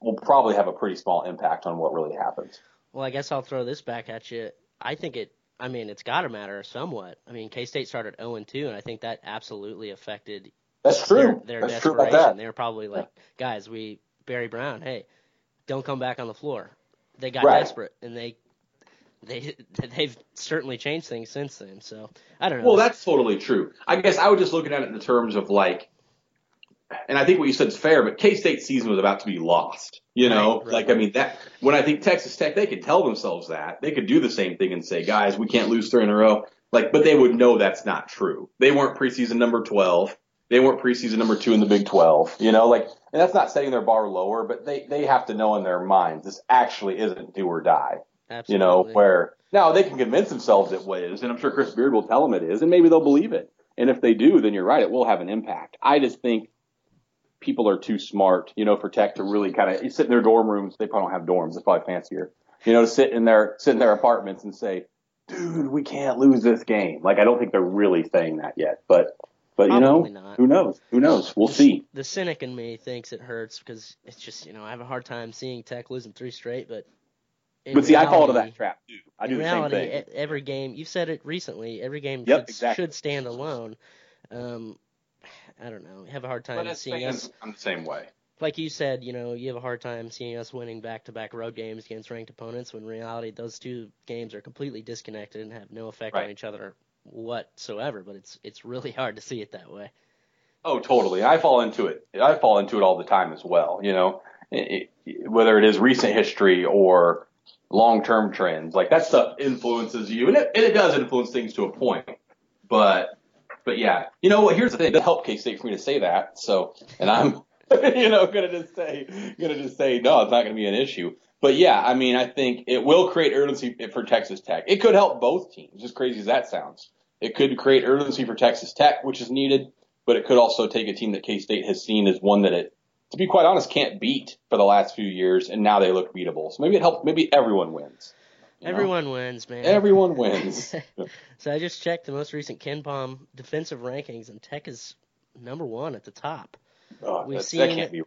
will probably have a pretty small impact on what really happens. Well, I guess I'll throw this back at you. I think it. I mean, it's got to matter somewhat. I mean, K State started 0 and 2, and I think that absolutely affected That's true. their That's true desperation. about that. They were probably like, guys, we Barry Brown, hey, don't come back on the floor. They got Right. desperate, and they they <laughs> they've certainly changed things since then. So I don't know. Well, that's totally true. I guess I was just looking at it in the terms of like, and I think what you said is fair, but K State season was about to be lost. You know, Right, right. like I mean that when I think Texas Tech, they could tell themselves that they could do the same thing and say, guys, we can't lose three in a row. Like, but they would know that's not true. They weren't preseason number twelve. They weren't preseason number two in the Big Twelve. You know, like, and that's not setting their bar lower, but they they have to know in their minds this actually isn't do or die Absolutely. you know, where now they can convince themselves it was, and I'm sure Chris Beard will tell them it is, and maybe they'll believe it. And if they do, then you're right, it will have an impact. I just think people are too smart, you know, for tech to really kind of sit in their dorm rooms. They probably don't have dorms; it's probably fancier, you know, to sit in their sit in their apartments and say, "Dude, we can't lose this game." Like I don't think they're really saying that yet, but But you know, not. who knows? Who knows? We'll see. The cynic in me thinks it hurts because it's just you know I have a hard time seeing Tech losing three straight, but. in But see, I fall into that trap too. I do in the reality, same thing. every game you've said it recently. Every game Yep, should, exactly. should stand alone. Um, I don't know. Have a hard time But seeing us, I'm the same way. like you said. You know, you have a hard time seeing us winning back-to-back road games against ranked opponents. When in reality, those two games are completely disconnected and have no effect on each other whatsoever. But it's it's really <laughs> hard to see it that way. Oh, totally. I fall into it. I fall into it all the time as well. You know, it, it, whether it is recent history or long-term trends, like that stuff influences you, and it, and it does influence things to a point. But, but yeah, you know what? Here's the thing. It does help K State for me to say that. So, and I'm, <laughs> you know, gonna just say, gonna just say, no, it's not gonna be an issue. But yeah, I mean, I think it will create urgency for Texas Tech. It could help both teams, as crazy as that sounds. It could create urgency for Texas Tech, which is needed, but it could also take a team that K State has seen as one that it, to be quite honest, can't beat for the last few years, and now they look beatable. So maybe it helps. Maybe everyone wins. You know? Everyone wins, man. everyone <laughs> wins. <laughs> So I just checked the most recent KenPom defensive rankings, and Tech is number one at the top. Oh, We've that, that seen- can't be.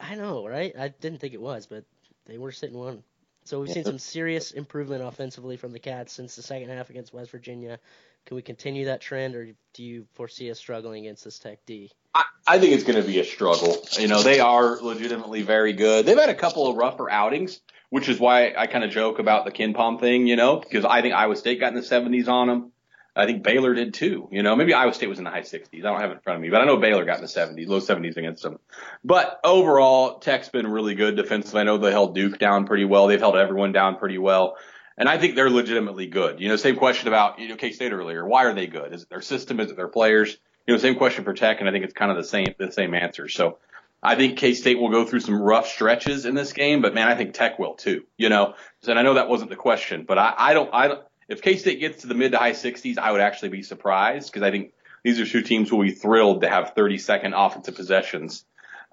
I know, right? I didn't think it was, but they were sitting one. So we've Yeah, seen some serious improvement offensively from the Cats since the second half against West Virginia. Can we continue that trend, or do you foresee us struggling against this Tech D? I, I think it's going to be a struggle. You know, they are legitimately very good. They've had a couple of rougher outings, which is why I kind of joke about the KenPom thing, you know, because I think Iowa State got in the 70s on them. I think Baylor did too. You know, maybe Iowa State was in the high 60s. I don't have it in front of me, but I know Baylor got in the 70s, low 70s against them. But overall, Tech's been really good defensively. I know they held Duke down pretty well. They've held everyone down pretty well. And I think they're legitimately good. You know, same question about, you know, K-State earlier. Why are they good? Is it their system? Is it their players? You know, same question for Tech, and I think it's kind of the same, the same answer. So I think K-State will go through some rough stretches in this game, but man, I think Tech will too. You know, and I know that wasn't the question, but I, I don't, I don't, if K-State gets to the mid to high 60s, I would actually be surprised because I think these are two teams will be thrilled to have 30 second offensive possessions.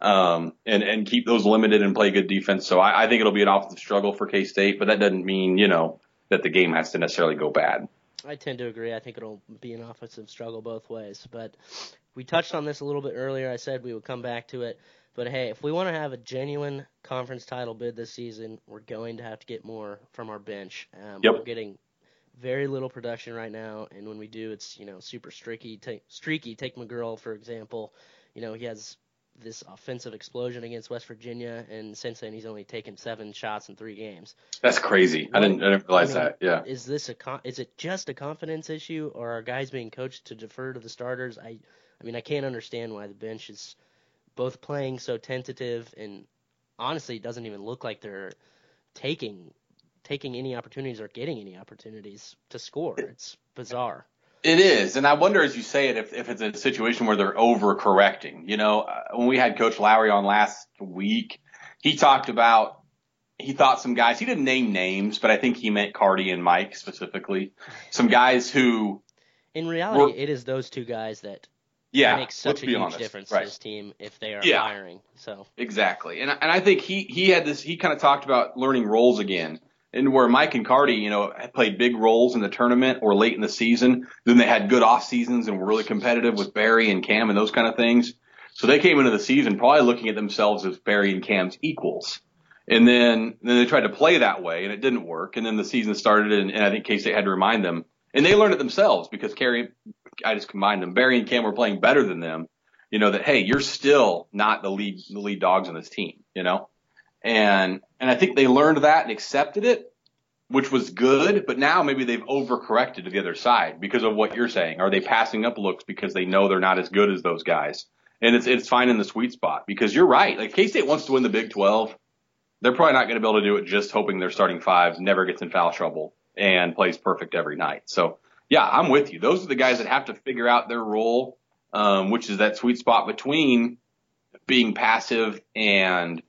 Um, and, and keep those limited and play good defense. So I, I think it'll be an offensive struggle for K-State, but that doesn't mean, you know, that the game has to necessarily go bad. I tend to agree. I think it'll be an offensive struggle both ways. But we touched on this a little bit earlier. I said we would come back to it. But hey, if we want to have a genuine conference title bid this season, we're going to have to get more from our bench. Um, Yep. We're getting very little production right now, and when we do, it's you know super streaky. Take, streaky. Take McGuirl for example. You know he has this offensive explosion against West Virginia, and since then he's only taken seven shots in three games. That's crazy. I didn't, I didn't realize I mean, that. Yeah. Is this a con- is it just a confidence issue, or are guys being coached to defer to the starters? I, I mean, I can't understand why the bench is both playing so tentative, and honestly, it doesn't even look like they're taking taking any opportunities or getting any opportunities to score. It's bizarre. It is, and I wonder as you say it if, if it's a situation where they're overcorrecting. You know, uh, when we had Coach Lowry on last week, he talked about he thought some guys. He didn't name names, but I think he meant Cartier and Mike specifically. Some guys who, In reality, We're- it is those two guys that yeah, make such a huge honest, difference right? to this team if they are Yeah. firing. So Exactly. And and I think he he had this he kind of talked about learning roles again. And where Mike and Cartier, you know, played big roles in the tournament or late in the season, then they had good off seasons and were really competitive with Barry and Cam and those kind of things. So they came into the season probably looking at themselves as Barry and Cam's equals. And then then they tried to play that way and it didn't work. And then the season started and, and I think K State had to remind them. And they learned it themselves because Carrie I just combined them. Barry and Cam were playing better than them you know, that, hey, you're still not the lead, the lead dogs on this team, you know? And, and I think they learned that and accepted it, which was good, but now maybe they've overcorrected to the other side because of what you're saying. Are they passing up looks because they know they're not as good as those guys? And it's, it's fine in the sweet spot because you're right. Like K-State wants to win the Big 12. They're probably not going to be able to do it just hoping their starting five never gets in foul trouble and plays perfect every night. So yeah, I'm with you. Those are the guys that have to figure out their role um, which is that sweet spot between being passive and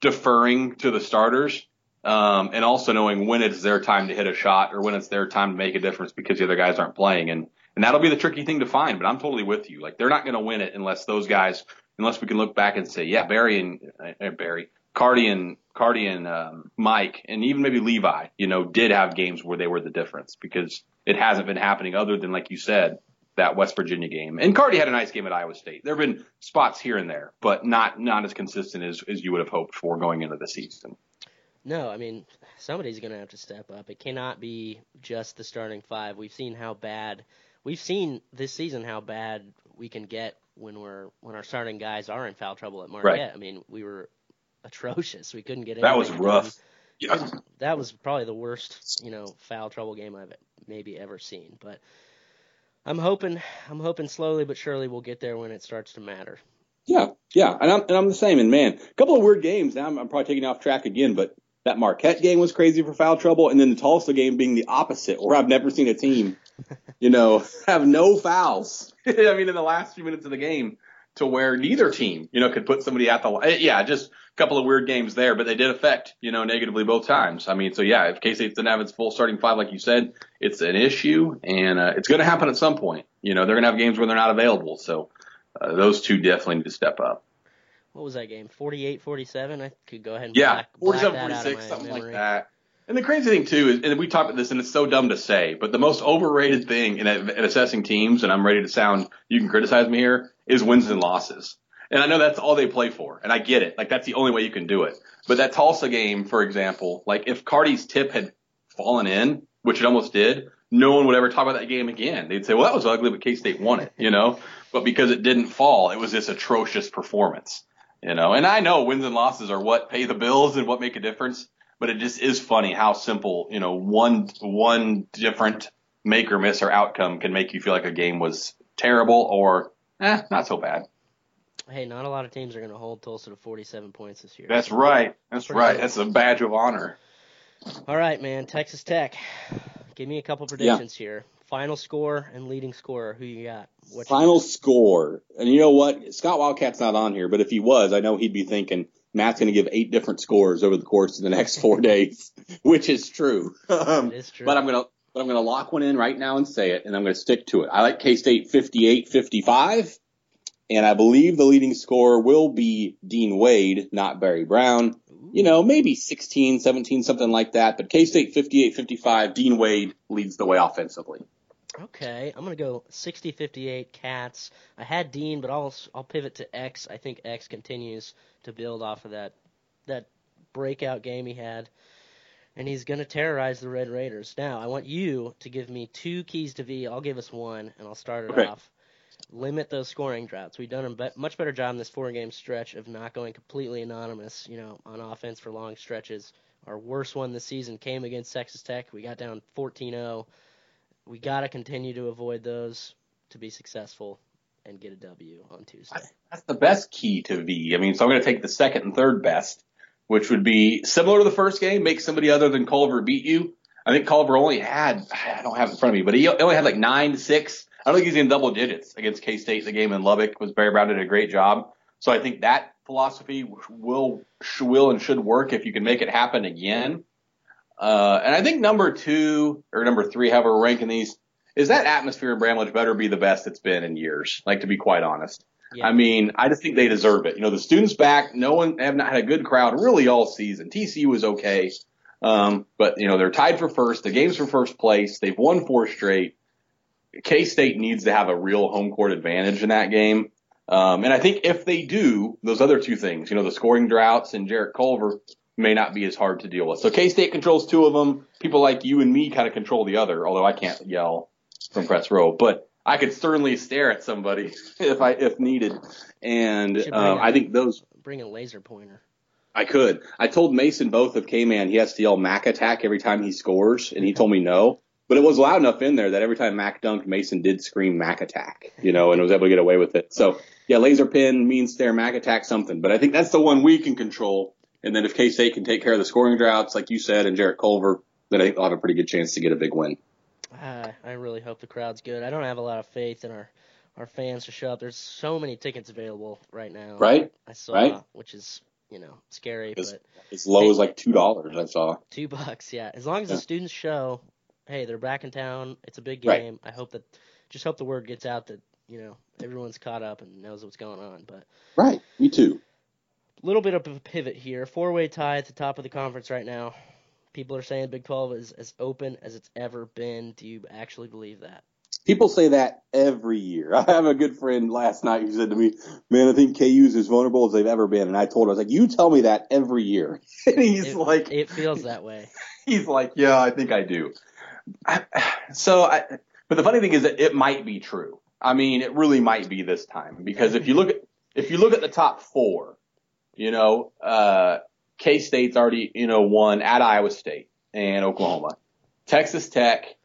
deferring to the starters, um, and also knowing when it's their time to hit a shot or when it's their time to make a difference because the other guys aren't playing. And, and that'll be the tricky thing to find, but I'm totally with you. Like they're not going to win it unless those guys, unless we can look back and say, yeah, Barry and uh, Barry, Cartier and Cartier and um, Mike, and even maybe Levi, you know, did have games where they were the difference because it hasn't been happening other than like you said, that West Virginia game. And Cartier had a nice game at Iowa State. There have been spots here and there, but not not as consistent as, as you would have hoped for going into the season. No, I mean somebody's going to have to step up. It cannot be just the starting five. We've seen how bad we've seen this season how bad we can get when we're when our starting guys are in foul trouble at Marquette. Right. I mean, we were atrocious. We couldn't get That was rough. done. Yeah. That was probably the worst, you know, foul trouble game I've maybe ever seen. But I'm hoping, I'm hoping slowly but surely we'll get there when it starts to matter. Yeah, yeah, and I'm and I'm the same. And man, a couple of weird games. Now I'm, I'm probably taking off track again, but that Marquette game was crazy for foul trouble, and then the Tulsa game being the opposite, where I've never seen a team, you know, <laughs> have no fouls. <laughs> I mean, in the last few minutes of the game, to where neither team, you know, could put somebody at the line. Yeah, just a couple of weird games there, but they did affect, you know, negatively both times. I mean, so yeah, if K State didn't have its full starting five, like you said, it's an issue, and uh, it's going to happen at some point. You know, they're going to have games where they're not available, so uh, those two definitely need to step up. What was that game? 48-47? I could go ahead and Yeah, black, black 47, that out of 46, my something memory. like that. And the crazy thing too is, and we talked about this, and it's so dumb to say, but the most overrated thing in, in assessing teams, and I'm ready to sound, you can criticize me here, is wins and losses. And I know that's all they play for, and I get it. Like that's the only way you can do it. But that Tulsa game, for example, like if Cartier's tip had fallen in, which it almost did, no one would ever talk about that game again. They'd say, well, that was ugly, but K-State won it, you know? But because it didn't fall, it was this atrocious performance, you know? And I know wins and losses are what pay the bills and what make a difference, but it just is funny how simple, you know, one, one different make or miss or outcome can make you feel like a game was terrible or, eh, not so bad. Hey, not a lot of teams are going to hold Tulsa to 47 points this year. That's right. That's right. good. That's a badge of honor. All right, man. Texas Tech. Give me a couple predictions here. Final score and leading scorer. Who you got? What you- Final score, and you know what? Scott Wildcat's not on here, but if he was, I know he'd be thinking Matt's going to give eight different scores over the course of the next four <laughs> days, which is true. Um, is true. But I'm gonna but I'm gonna lock one in right now and say it, and I'm gonna stick to it. I like K State 58-55, and I believe the leading scorer will be Dean Wade, not Barry Brown. You know, maybe 16, 17, something like that. But K State 58-55, Dean Wade leads the way offensively. Okay, I'm gonna go 60-58 Cats. I had Dean, but I'll I'll pivot to X. I think X continues to build off of that that breakout game he had, and he's gonna terrorize the Red Raiders. Now, I want you to give me two keys to V. I'll give us one, and I'll start it Okay. off. Limit those scoring droughts. We've done a be- much better job in this four-game stretch of not going completely anonymous. You know, on offense for long stretches. Our worst one this season came against Texas Tech. We got down 14-0 we got to continue to avoid those to be successful and get a W on Tuesday. That's the best key to V. I mean, so I'm going to take the second and third best, which would be similar to the first game, make somebody other than Culver beat you. I think Culver only had, I don't have it in front of me, but he only had like nine, six. I don't think he's in double digits against K-State. The game in Lubbock was Barry Brown did a great job. So I think that philosophy will, will and should work if you can make it happen again. Uh, and I think number two or number three, however we're ranking these, is that atmosphere in Bramlage better be the best it's been in years. Like to be quite honest. Yeah. I mean, I just think they deserve it. You know, the students back, no one have not had a good crowd really all season. TCU was okay. Um, but you know, they're tied for first. The game's for first place. They've won four straight. K State needs to have a real home court advantage in that game. Um, and I think if they do, those other two things, you know, the scoring droughts and Jarrett Culver may not be as hard to deal with. So K State controls two of them. People like you and me kind of control the other, although I can't yell from press row, but I could certainly stare at somebody <laughs> if I, if needed. And, You should bring um, a- I think those, Bring a laser pointer. I could. I told Mason both of K-Man he has to yell Mac attack every time he scores, and he told me no. But it was loud enough in there that every time Mac dunked, Mason did scream Mac attack, you know, and was able to get away with it. So yeah, laser pin, mean stare, Mac attack, something. But I think that's the one we can control. And then if K-State can take care of the scoring droughts, like you said, and Jarrett Culver, then I think they'll have a pretty good chance to get a big win. Ah, I really hope the crowd's good. I don't have a lot of faith in our our fans to show up. There's so many tickets available right now. Right? I saw, Right. which is you know scary, It's- but As low as like two dollars, I saw. two bucks, yeah. As long as Yeah. the students show, hey, they're back in town. It's a big Right. game. I hope that just hope the word gets out that you know everyone's caught up and knows what's going on. But Right. Me too. Little bit of a pivot here. Four way tie at the top of the conference right now. People are saying Big 12 is as open as it's ever been. Do you actually believe that? People say that every year. <laughs> I have a good friend last night who said to me, "Man, I think KU's as vulnerable as they've ever been." And I told him, "I was like, you tell me that every year." <laughs> and he's It, like, it feels that way. <laughs> He's like, yeah, I think I do. I, <sighs> so, I, but the funny thing is that it might be true. I mean, it really might be this time because if you look at if you look at the top four, you know, uh, K State's already you know won at Iowa State and Oklahoma. Texas Tech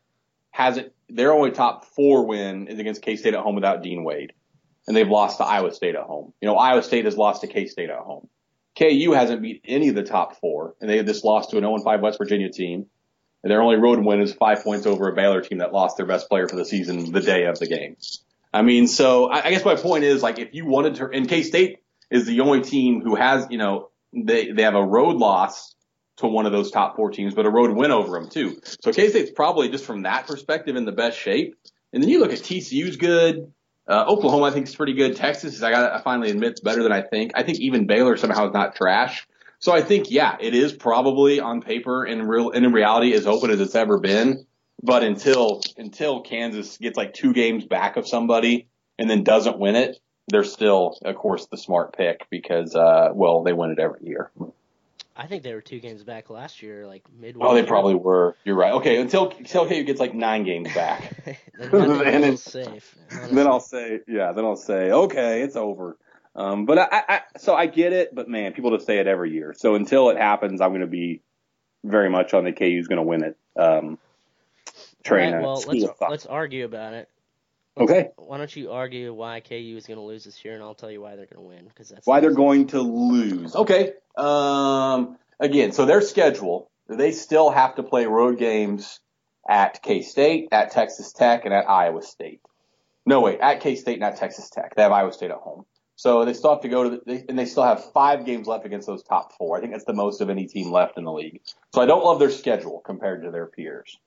hasn't. Their only top four win is against K State at home without Dean Wade, and they've lost to Iowa State at home. You know, Iowa State has lost to K State at home. KU hasn't beat any of the top four, and they have just lost to an 0-5 West Virginia team. And their only road win is five points over a Baylor team that lost their best player for the season the day of the game. I mean, so I, I guess my point is like if you wanted to, and K State is the only team who has, you know, they they have a road loss to one of those top four teams, but a road win over them too. So K State's probably just from that perspective in the best shape. And then you look at TCU's good. Uh, Oklahoma, I think, is pretty good. Texas, I got, I finally admit, it's better than I think. I think even Baylor somehow is not trash. So I think, yeah, it is probably on paper and real, and in reality as open as it's ever been. But until, until Kansas gets like two games back of somebody and then doesn't win it, they're still, of course, the smart pick because, uh, well, they win it every year. I think they were two games back last year, like midway. Oh, they through. probably were. You're right. Okay, until until KU gets like nine games back. <laughs> then nothing And feels then- safe. then I'll say, yeah, then I'll say, okay, it's over. Um, but I, I, I, so I get it, but man, people just say it every year. So until it happens, I'm going to be very much on the KU's going to win it. Um, train. Alright, uh, well, let's let's argue about it. Okay. Why don't you argue why KU is going to lose this year, and I'll tell you why they're going to win because that's Why they're going to lose. Okay. Um, again, so their schedule, they still have to play road games at K State, at Texas Tech, and at Iowa State. No, wait, at K State and at Texas Tech. They have Iowa State at home. So they still have to go to the, they, and they still have five games left against those top four. I think that's the most of any team left in the league. So I don't love their schedule compared to their peers.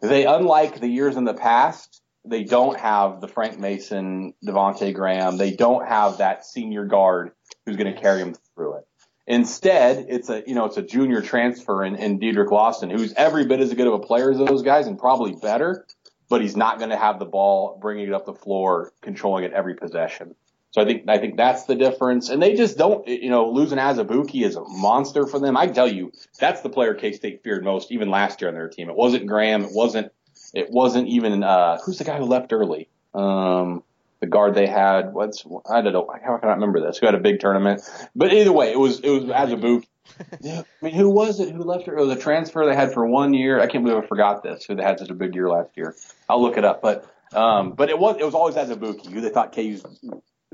They, unlike the years in the past, they don't have the Frank Mason, Devonte Graham. They don't have that senior guard who's going to carry them through it. Instead, it's a you know it's a junior transfer in, in Dedric Lawson, who's every bit as good of a player as those guys and probably better, but he's not going to have the ball bringing it up the floor, controlling it every possession. So I think I think that's the difference, and they just don't you know losing Azubuike is a monster for them. I tell you that's the player K State feared most, even last year on their team. It wasn't Graham, it wasn't it wasn't even uh who's the guy who left early. Um, the guard they had. What's I don't know. How can I remember this? Who had a big tournament? But either way, it was it was as Azubuike. <laughs> Yeah, I mean, who was it? Who left? It was a transfer they had for one year. I can't believe I forgot this. Who they had such a big year last year? I'll look it up. But um, but it was it was always Azubuike, who they thought KU's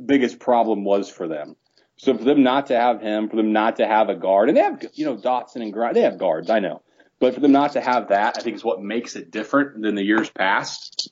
biggest problem was for them. So for them not to have him, for them not to have a guard, and they have, you know, Dotson and Grimes, they have guards, I know. But for them not to have that, I think is what makes it different than the years past.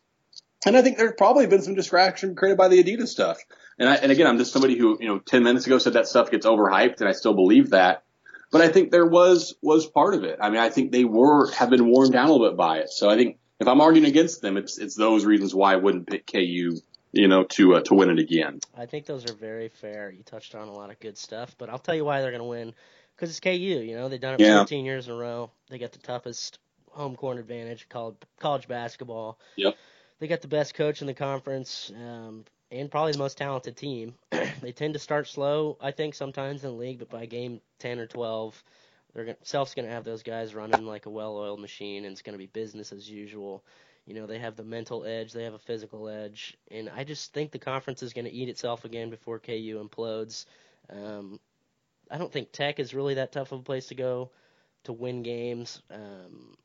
And I think there's probably been some distraction created by the Adidas stuff. And I, and again, I'm just somebody who, you know, 10 minutes ago said that stuff gets overhyped and I still believe that. But I think there was, was part of it. I mean, I think they were, have been worn down a little bit by it. So I think if I'm arguing against them, it's, it's those reasons why I wouldn't pick KU, you know, to, uh, to win it again. I think those are very fair. You touched on a lot of good stuff, but I'll tell you why they're going to win. Because it's KU. You know, they've done it Yeah. 14 years in a row. They got the toughest home court advantage called college basketball. Yep. They got the best coach in the conference, um, and probably the most talented team. <clears throat> they tend to start slow, I think, sometimes in the league, but by game 10 or 12, they're gonna, Self's going to have those guys running like a well-oiled machine, and it's going to be business as usual. You know, they have the mental edge, they have a physical edge, and I just think the conference is going to eat itself again before KU implodes. Um, I don't think Tech is really that tough of a place to go to win games. Um,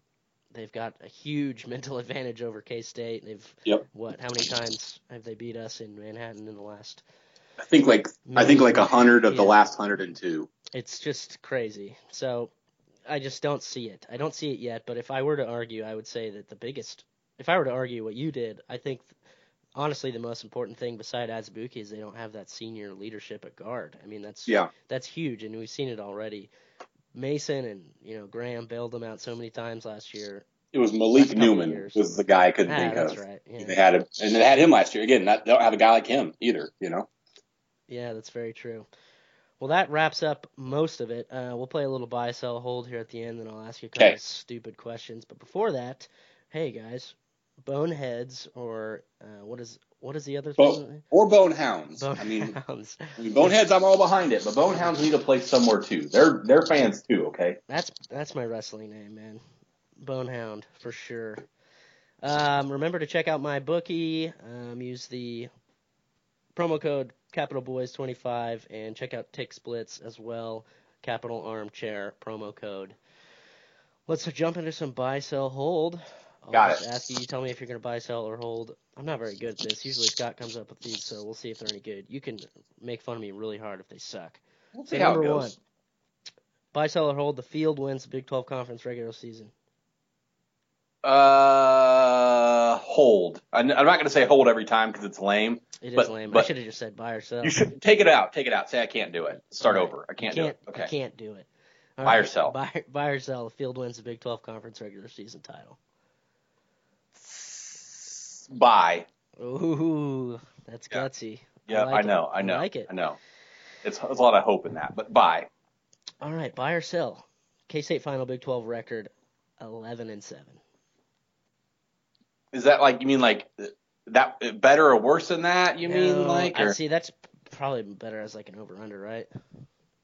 they've got a huge <laughs> mental advantage over K State. They've Yep. what? How many times have they beat us in Manhattan in the last? I think like, I think like a hundred of the last hundred and two. It's just crazy. So I just don't see it. I don't see it yet. But if I were to argue, I would say that the biggest. If I were to argue what you did, I think honestly the most important thing beside Azubuike is they don't have that senior leadership at guard. I mean that's Yeah. that's huge, and we've seen it already. Mason and you know Graham bailed them out so many times last year. It was Malik Newman years. was the guy I couldn't Ah, think that's of. right. Yeah. They had him, and they had him last year. Again, not, they don't have a guy like him either. You know. Yeah, that's very true. Well, that wraps up most of it. Uh, we'll play a little buy, sell, hold here at the end, and I'll ask you a couple Okay. of stupid questions. But before that, hey guys, Boneheads or uh, what is what is the other Bo- thing? or Bonehounds. I mean, Bonehounds. I mean, Boneheads, I'm all behind it, but Bonehounds need a place somewhere too. They're they're fans too. Okay. That's that's my wrestling name, man. Bonehound for sure. Um, remember to check out MyBookie. Um, use the promo code Capital Boys twenty five and check out TixBlitz as well. Capital Armchair promo code. Let's jump into some buy, sell, hold. I'll Got just it. ask you. You tell me if you're gonna buy, sell, or hold. I'm not very good at this. Usually Scott comes up with these, so we'll see if they're any good. You can make fun of me really hard if they suck. We'll So see how it goes. one, buy, sell, or hold. The field wins the Big 12 conference regular season. Uh, hold. I'm I'm not going to say hold every time because it's lame. It is But- lame. I should have just said buy or sell. You should take it out. Take it out. Say I can't do it. Start right. over. I can't, can't, do it. Okay. I can't do it. All Buy or sell? Buy, buy or sell. The field wins the Big 12 conference regular season title. Buy. Ooh, that's Yeah. gutsy. Yeah, I, like I it. know. I know. like it. I know. It's there's a lot of hope in that, but buy. All right, buy or sell. K State final Big 12 record, 11 and seven. Is that like you mean like that better or worse than that? You mean No, like? I see. That's probably better as like an over under, right?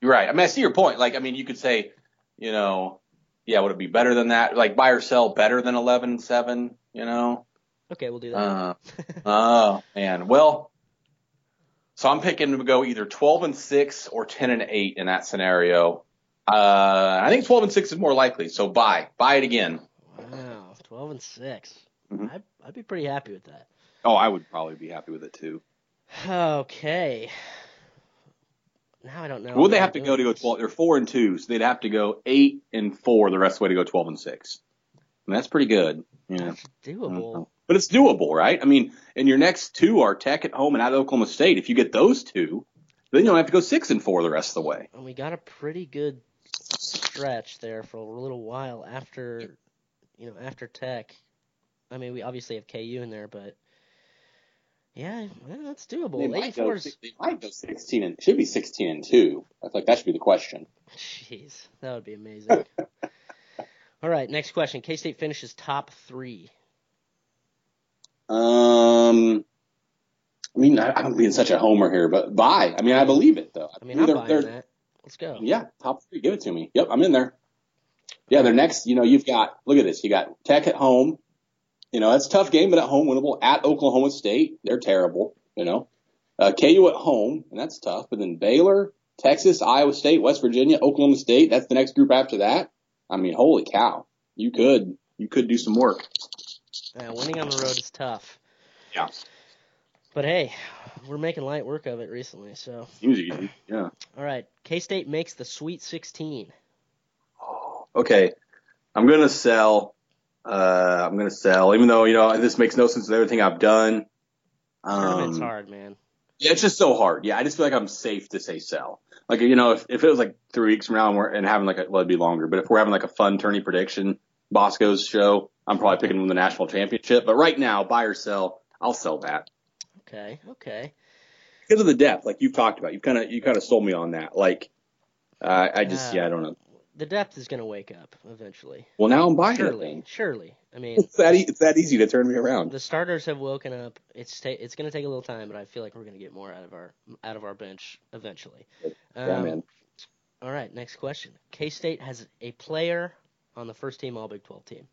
you're right. I mean, I see your point. Like, I mean, you could say, you know, yeah, would it be better than that? Like buy or sell better than 11 and seven? You know. Okay, we'll do that. Uh, <laughs> oh man. Well, so I'm picking to go either 12 and six or 10 and eight in that scenario. Uh, I think 12 and six is more likely. So buy, buy it again. wow, 12 and 6 Mhm. I'd, I'd be pretty happy with that. Oh, I would probably be happy with it too. Okay. Now I don't know. Would they have to go to go 12? They're four and two, so they'd have to go eight and four the rest of the way to go 12 and six. And that's pretty good. Yeah. That's doable. But it's doable, right? I mean, and your next two are Tech at home and at Oklahoma State. If you get those two, then you don't have to go six and four the rest of the way. And we got a pretty good stretch there for a little while after, you know, after Tech. I mean, we obviously have KU in there, but yeah, well, that's doable. They might, go, 84 is, six- they might go 16 and should be 16 and two. I feel like that should be the question. jeez, that would be amazing. <laughs> All right, next question. K State finishes top three. Um, I mean, I, I'm being such a homer here, but bye. I mean, I believe it though. I mean, I'm They're- buying they're- that. Let's go. Yeah, top three. Give it to me. Yep, I'm in there. Yeah, their next, you know, you've got, look at this. You got Tech at home. You know, that's a tough game, but at home winnable. At Oklahoma State, they're terrible, you know. Uh, KU at home, and that's tough. But then Baylor, Texas, Iowa State, West Virginia, Oklahoma State, that's the next group after that. I mean, holy cow. You could, you could do some work. Uh, winning on the road is tough. Yeah. But hey, we're making light work of it recently. So, Seems easy. Yeah. all right, K State makes the Sweet 16. okay, I'm gonna sell. Uh, I'm gonna sell, even though you know this makes no sense with everything I've done. Tournament's Um, hard, man. Yeah, it's just so hard. Yeah, I just feel like I'm safe to say sell. Like you know, if, if it was like three weeks from now and we're and having like a well, it'd be longer. But if we're having like a fun tourney prediction, Bosco's show, I'm probably picking them the national championship. But right now, buy or sell, I'll sell that Okay, okay. because of the depth, like you've talked about. You kind of you kind of sold me on that. Like, uh, I just Yeah. yeah, I don't know. The depth is going to wake up eventually. Well, now I'm buying Surely, it. surely. I mean, It's that e- it's that easy to turn me around. the starters have woken up. It's ta- it's going to take a little time, but I feel like we're going to get more out of our out of our bench eventually. Yeah, Um, man. All right, next question. K State has a player on the first team All Big 12 team.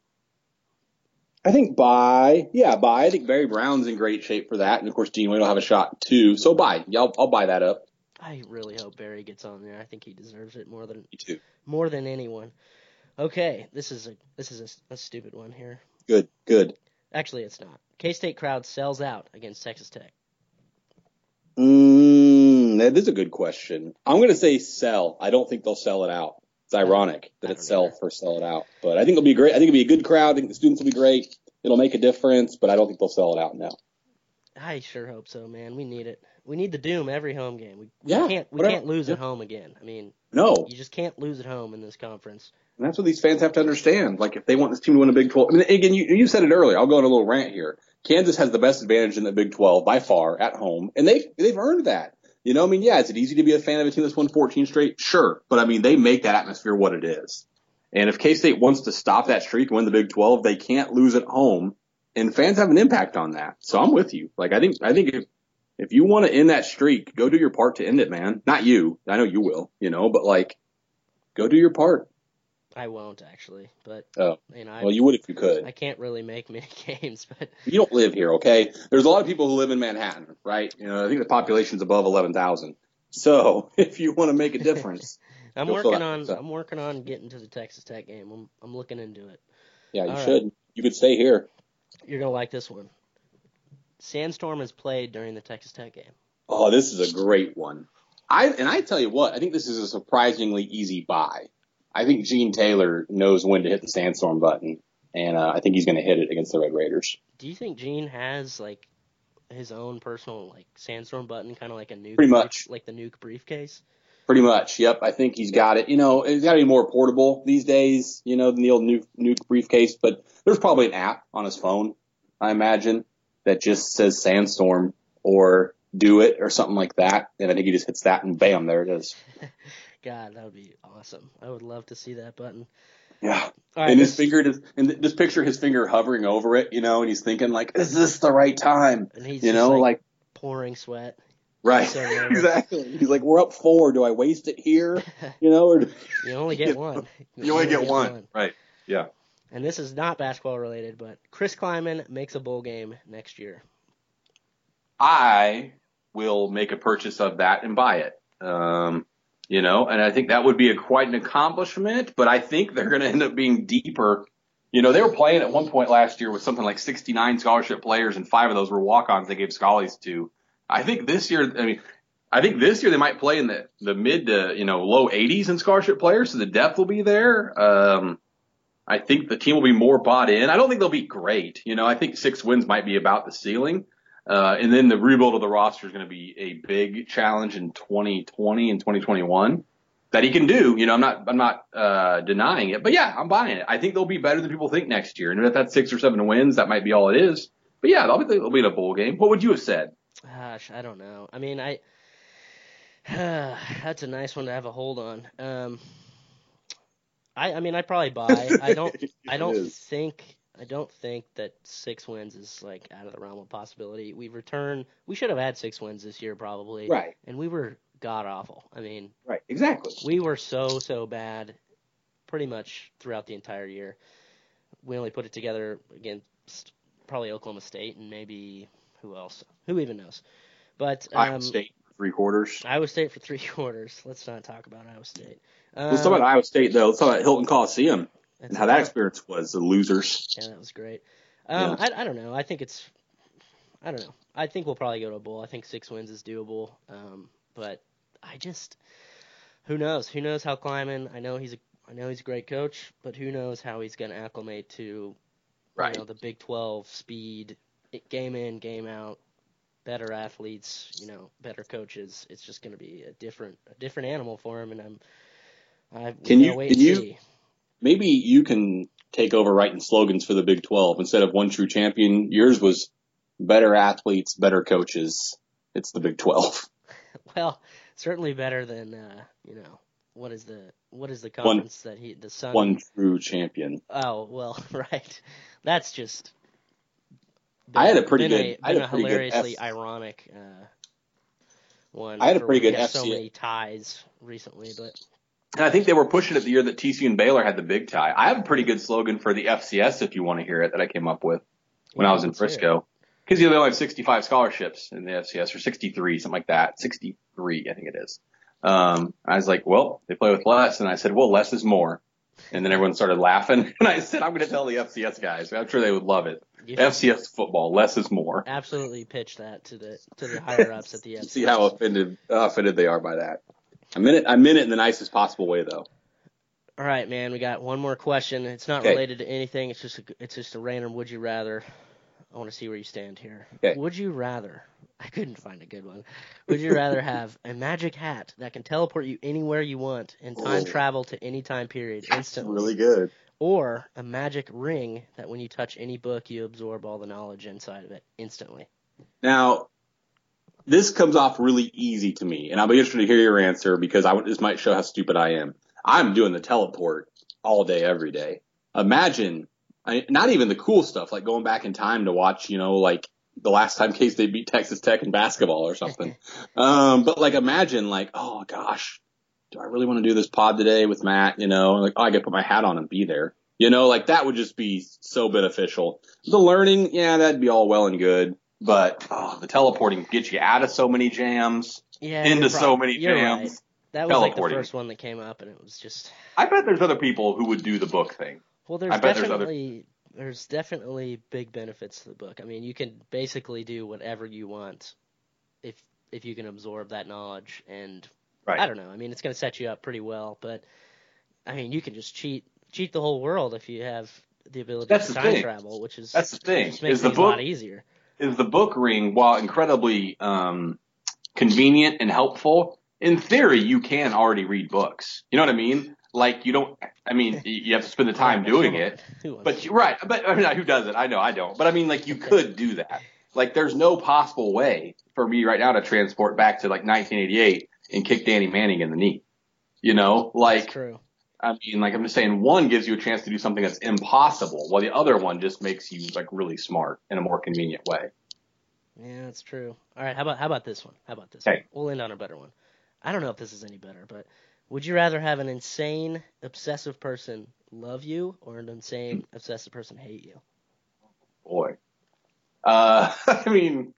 I think buy, yeah, buy. I think Barry Brown's in great shape for that, and of course Dean Wade will have a shot too. So buy. Yeah, I'll, I'll buy that up. I really hope Barry gets on there. I think he deserves it more than more than anyone. Okay, this is a this is a, a stupid one here. Good, good. Actually, it's not. K State crowd sells out against Texas Tech. Mm, that is a good question. I'm going to say sell. I don't think they'll sell it out. It's ironic that it's sell for sell it out, but I think it'll be great. I think it'll be a good crowd. I think the students will be great. It'll make a difference, but I don't think they'll sell it out now. I sure hope so, man. We need it. We need the doom every home game. We, we Yeah, can't we whatever. can't lose Yeah. at home again. I mean, No, you just can't lose at home in this conference. And that's what these fans have to understand. Like, if they want this team to win a Big 12, I mean, again, you, you said it earlier. I'll go on a little rant here. Kansas has the best advantage in the Big 12 by far at home, and they've, they've earned that. You know, I mean, yeah, is it easy to be a fan of a team that's won 14 straight? Sure. But I mean, they make that atmosphere what it is. And if K-State wants to stop that streak and win the Big 12, they can't lose at home and fans have an impact on that. So I'm with you. Like I think I think if if you want to end that streak, go do your part to end it, man. Not you. I know you will, you know, but like go do your part. I won't actually, but Oh. you know, I, Well, you would if you could. I can't really make many <laughs> games, but You don't live here, okay? There's a lot of people who live in Manhattan, right? You know, I think the population's above 11,000. So <laughs> if you want to make a difference, <laughs> I'm working on up. I'm working on getting to the Texas Tech game. I'm I'm looking into it. yeah, you All right. should. You could stay here. You're gonna like this one. Sandstorm is played during the Texas Tech game. Oh, this is a great one. I and I tell you what, I think this is a surprisingly easy buy. I think Gene Taylor knows when to hit the sandstorm button, and uh, I think he's going to hit it against the Red Raiders. Do you think Gene has like his own personal like sandstorm button, kind of like a nuke, Pretty much. like the nuke briefcase? Pretty much. Yep. I think he's got it. You know, it's got to be more portable these days, you know, than the old nuke, nuke briefcase, but there's probably an app on his phone, I imagine, that just says sandstorm or do it or something like that. And I think he just hits that and bam, there it is. <laughs> God, that would be awesome. I would love to see that button. Yeah. All right, and his finger, just, and th- just picture his finger hovering over it, you know, and he's thinking like, is this the right time? and he's You just, know, like, like, pouring sweat. right. so <laughs> exactly. He's like, we're up four. Do I waste it here? You know, or <laughs> You only get <laughs> one. you only get one. Right. Yeah. And this is not basketball related, but Chris Klieman makes a bowl game next year. I will make a purchase of that and buy it. Um, you know, and I think that would be a quite an accomplishment, but I think they're going to end up being deeper. You know, they were playing at one point last year with something like 69 scholarship players and five of those were walk-ons they gave schollies to. I think this year, I mean, I think this year they might play in the, the mid to, you know, low 80s in scholarship players, so the depth will be there. Um, I think the team will be more bought in. I don't think they'll be great. You know, I think six wins might be about the ceiling. Uh, and then the rebuild of the roster is going to be a big challenge in 2020 and 2021 that he can do. You know, I'm not, I'm not, uh, denying it, but yeah, I'm buying it. I think they'll be better than people think next year. And if that's six or seven wins, that might be all it is. But yeah, they'll be, they'll be in a bowl game. What would you have said? Gosh, I don't know. I mean, I <sighs> that's a nice one to have a hold on. Um, I I mean, I'd probably buy. I don't <laughs> I don't think I don't think that six wins is like out of the realm of possibility. We return. We should have had six wins this year probably, Right. and we were god awful. I mean, Right. Exactly. we were so so bad, pretty much throughout the entire year. We only put it together against probably Oklahoma State and maybe who else? Who even knows? But Iowa um, State three quarters. Iowa State for three <laughs> quarters. Let's not talk about Iowa State. Um, Let's talk about Iowa State though. Let's talk about Hilton Coliseum that's- and how that experience was. The losers. Yeah, that was great. Um, I, I don't know. I think it's. I don't know. I think we'll probably go to a bowl. I think six wins is doable. Um, but I just, who knows? Who knows how Klieman? I know he's a. I know he's a great coach, but who knows how he's going to acclimate to, Right. you know, the Big Twelve speed, game in, game out, better athletes, you know, better coaches. It's just going to be a different, a different animal for him, and I'm. I Can you- gotta wait can and you- see. Maybe you can take over writing slogans for the Big 12 instead of one true champion. Yours was better athletes, better coaches. It's the Big 12. <laughs> Well, certainly better than uh, you know what is the what is the One- that he the Sun? One true champion. Oh well, <laughs> right. That's just. I had a pretty been good- I had been a pretty good hilariously F- ironic uh, one. I had a pretty good we have So many ties recently, but And I think they were pushing it the year that TCU and Baylor had the big tie. I have a pretty good slogan for the FCS if you want to hear it that I came up with when I was in let's hear it. Frisco. Because you know, they only have 65 scholarships in the FCS or 63, something like that. 63, I think it is. Um, I was like, well, they play with less. And I said, well, less is more. And then everyone started laughing. <laughs> And I said, I'm going to tell the FCS guys. I'm sure they would love it. you FCS football, less is more. absolutely pitch that to the to the higher ups at the FCS. <laughs> See how offended how offended they are by that. I meant it. I meant it in the nicest possible way, though. All right, man. We got one more question. It's not Okay. related to anything. It's just a, it's just a random. Would you rather? I want to see where you stand here. Okay. Would you rather? I couldn't find a good one. Would you rather <laughs> have a magic hat that can teleport you anywhere you want and time Oh. travel to any time period instantly, Really good. or a magic ring that when you touch any book you absorb all the knowledge inside of it instantly? Now, this comes off really easy to me, and I'll be interested to hear your answer because I this might show how stupid I am. I'm doing the teleport all day, every day. Imagine I, not even the cool stuff, like going back in time to watch, you know, like the last time K State beat Texas Tech in basketball or something. <laughs> um, but like imagine like, oh gosh, do I really want to do this pod today with Matt? You know, like, oh, I to put my hat on and be there. You know, like that would just be so beneficial. The learning, yeah, that'd be all well and good, but Oh, the teleporting gets you out of so many jams. Yeah, into so many you're jams. right. That was like the first one that came up, and it was just I bet there's other people who would do the book thing. well. There's I bet there's other- definitely there's definitely big benefits to the book. I mean, you can basically do whatever you want if if you can absorb that knowledge, and Right. I don't know. I mean, it's going to set you up pretty well, but I mean, you can just cheat cheat the whole world if you have the ability That's to the time thing. travel, which is That's the thing, Just makes is the things a lot easier. Is the book ring, while incredibly um, convenient and helpful, in theory, you can already read books. You know what I mean? Like you don't. I mean, you have to spend the time <laughs> doing it. <laughs> But you, right, but I mean, <laughs> who does it? I know, I don't. But I mean, like you could do that. Like there's no possible way for me right now to transport back to like 1988 and kick Danny Manning in the knee. You know, That's like true. I mean, like I'm just saying, one gives you a chance to do something that's impossible, while the other one just makes you like really smart in a more convenient way. Yeah, that's true. All right, how about how about this one? How about this Okay. one? We'll end on a better one. I don't know if this is any better, but would you rather have an insane, obsessive person love you or an insane, obsessive person hate you? Boy, uh, <laughs> I mean,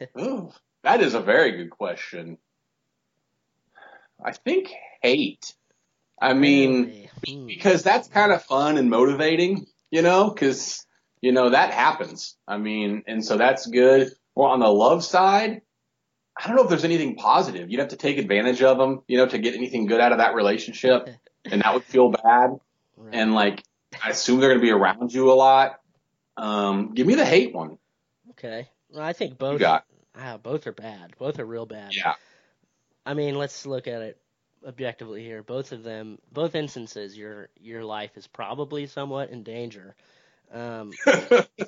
<laughs> ooh, that is a very good question. I think hate. I mean, Really? Because that's kind of fun and motivating, you know, because you know that happens. I mean, and so that's good. Well, on the love side, I don't know if there's anything positive. You'd have to take advantage of them, you know, to get anything good out of that relationship, and that would feel bad. Right. And like, I assume they're going to be around you a lot. Um, give me the hate one. okay, well, I think both. You got, Ah, both are bad. Both are real bad. yeah, I mean, let's look at it objectively here. Both of them, both instances, your your life is probably somewhat in danger. Um,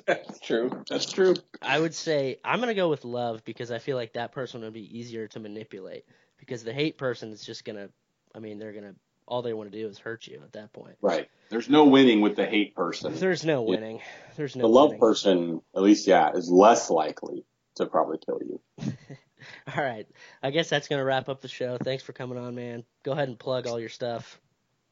that's true. That's true. I would say I'm gonna go with love because I feel like that person would be easier to manipulate. Because the hate person is just gonna, I mean, they're gonna all they want to do is hurt you at that point. Right. There's no winning with the hate person. There's no winning. There's no the love winning. person, at least, yeah, is less likely to probably kill you. <laughs> <laughs> All right, I guess that's gonna wrap up the show. Thanks for coming on, man. Go ahead and plug all your stuff.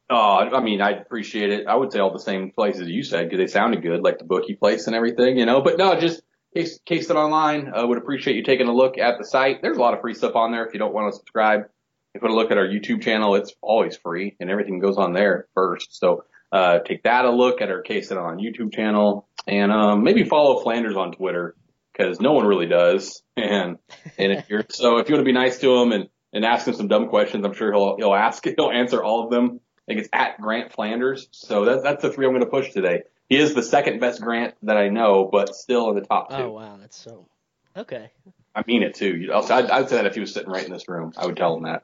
Oh, I mean, I appreciate it. I would say all the same places you said because they sounded good, like the bookie place and everything, you know. But no, just case K State Online. I would appreciate you taking a look at the site. There's a lot of free stuff on there. If you don't want to subscribe, If you put a look at our YouTube channel. It's always free, and everything goes on there first. So uh, take that a look at our K State on YouTube channel, and um, maybe follow Flanders on Twitter because no one really does. And and if you're so if you want to be nice to him and and ask him some dumb questions, I'm sure he'll he'll ask <laughs> he'll answer all of them. I think it's at Grant Flanders. So that, that's the three I'm going to push today. He is the second best Grant that I know, but still in the top two. Oh wow, that's so okay. I mean it too. I'd, I'd say that if he was sitting right in this room, I would tell him that.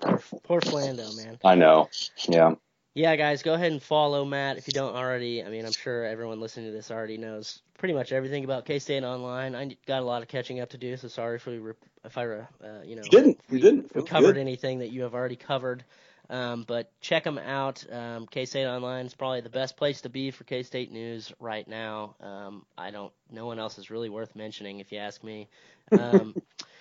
Poor, poor Flando, man. I know. Yeah. Yeah, guys, go ahead and follow Matt if you don't already. I mean, I'm sure everyone listening to this already knows pretty much everything about K State Online. I got a lot of catching up to do, so sorry if we re- if I uh, you know You didn't. You didn't. we covered good. anything that you have already covered. Um, but check them out. Um, K State Online is probably the best place to be for K State news right now. Um, I don't. No one else is really worth mentioning, if you ask me. Um,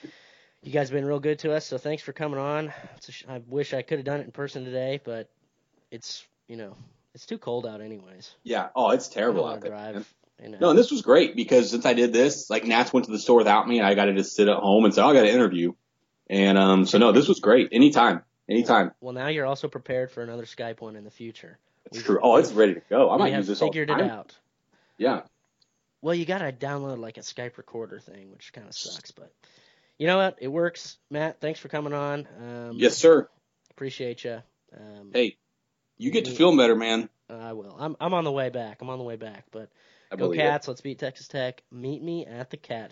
<laughs> you guys have been real good to us, so thanks for coming on. It's a sh- I wish I could have done it in person today, but it's you know it's too cold out anyways. Yeah. Oh, it's terrible out there. drive. You know. No, and this was great because since I did this, like Nats went to the store without me, and I got to just sit at home and say, oh, I got an interview. And um, so no, this was great. Anytime, anytime. well, now you're also prepared for another Skype one in the future. It's We've- true. Oh, it's ready to go. I might have use this all the figured time. it out. Yeah. Well, you gotta download like a Skype recorder thing, which kind of sucks, but you know what? It works. Matt, thanks for coming on. Um, Yes, sir. appreciate you. Um, Hey, you get to mm. feel better, man. I will. I'm I'm on the way back. I'm on the way back, but I go believe it. Cats. Let's beat Texas Tech. Meet me at the Cat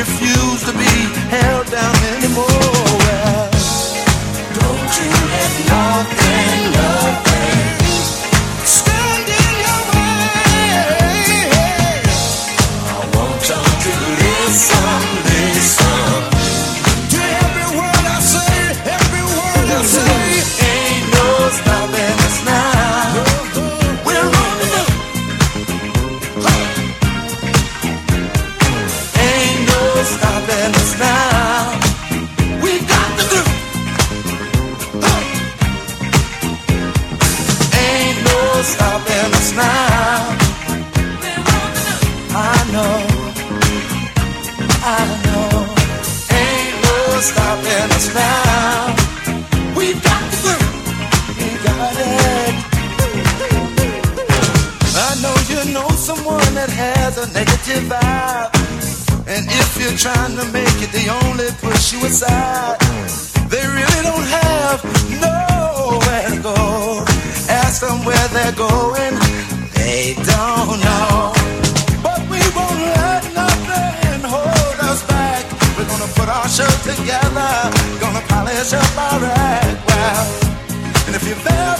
refuse to be held down anymore. You. They really don't have nowhere to go. Ask them where they're going, they don't know. But we won't let nothing hold us back. We're gonna put our show together, gonna polish up our act well. And if you've ever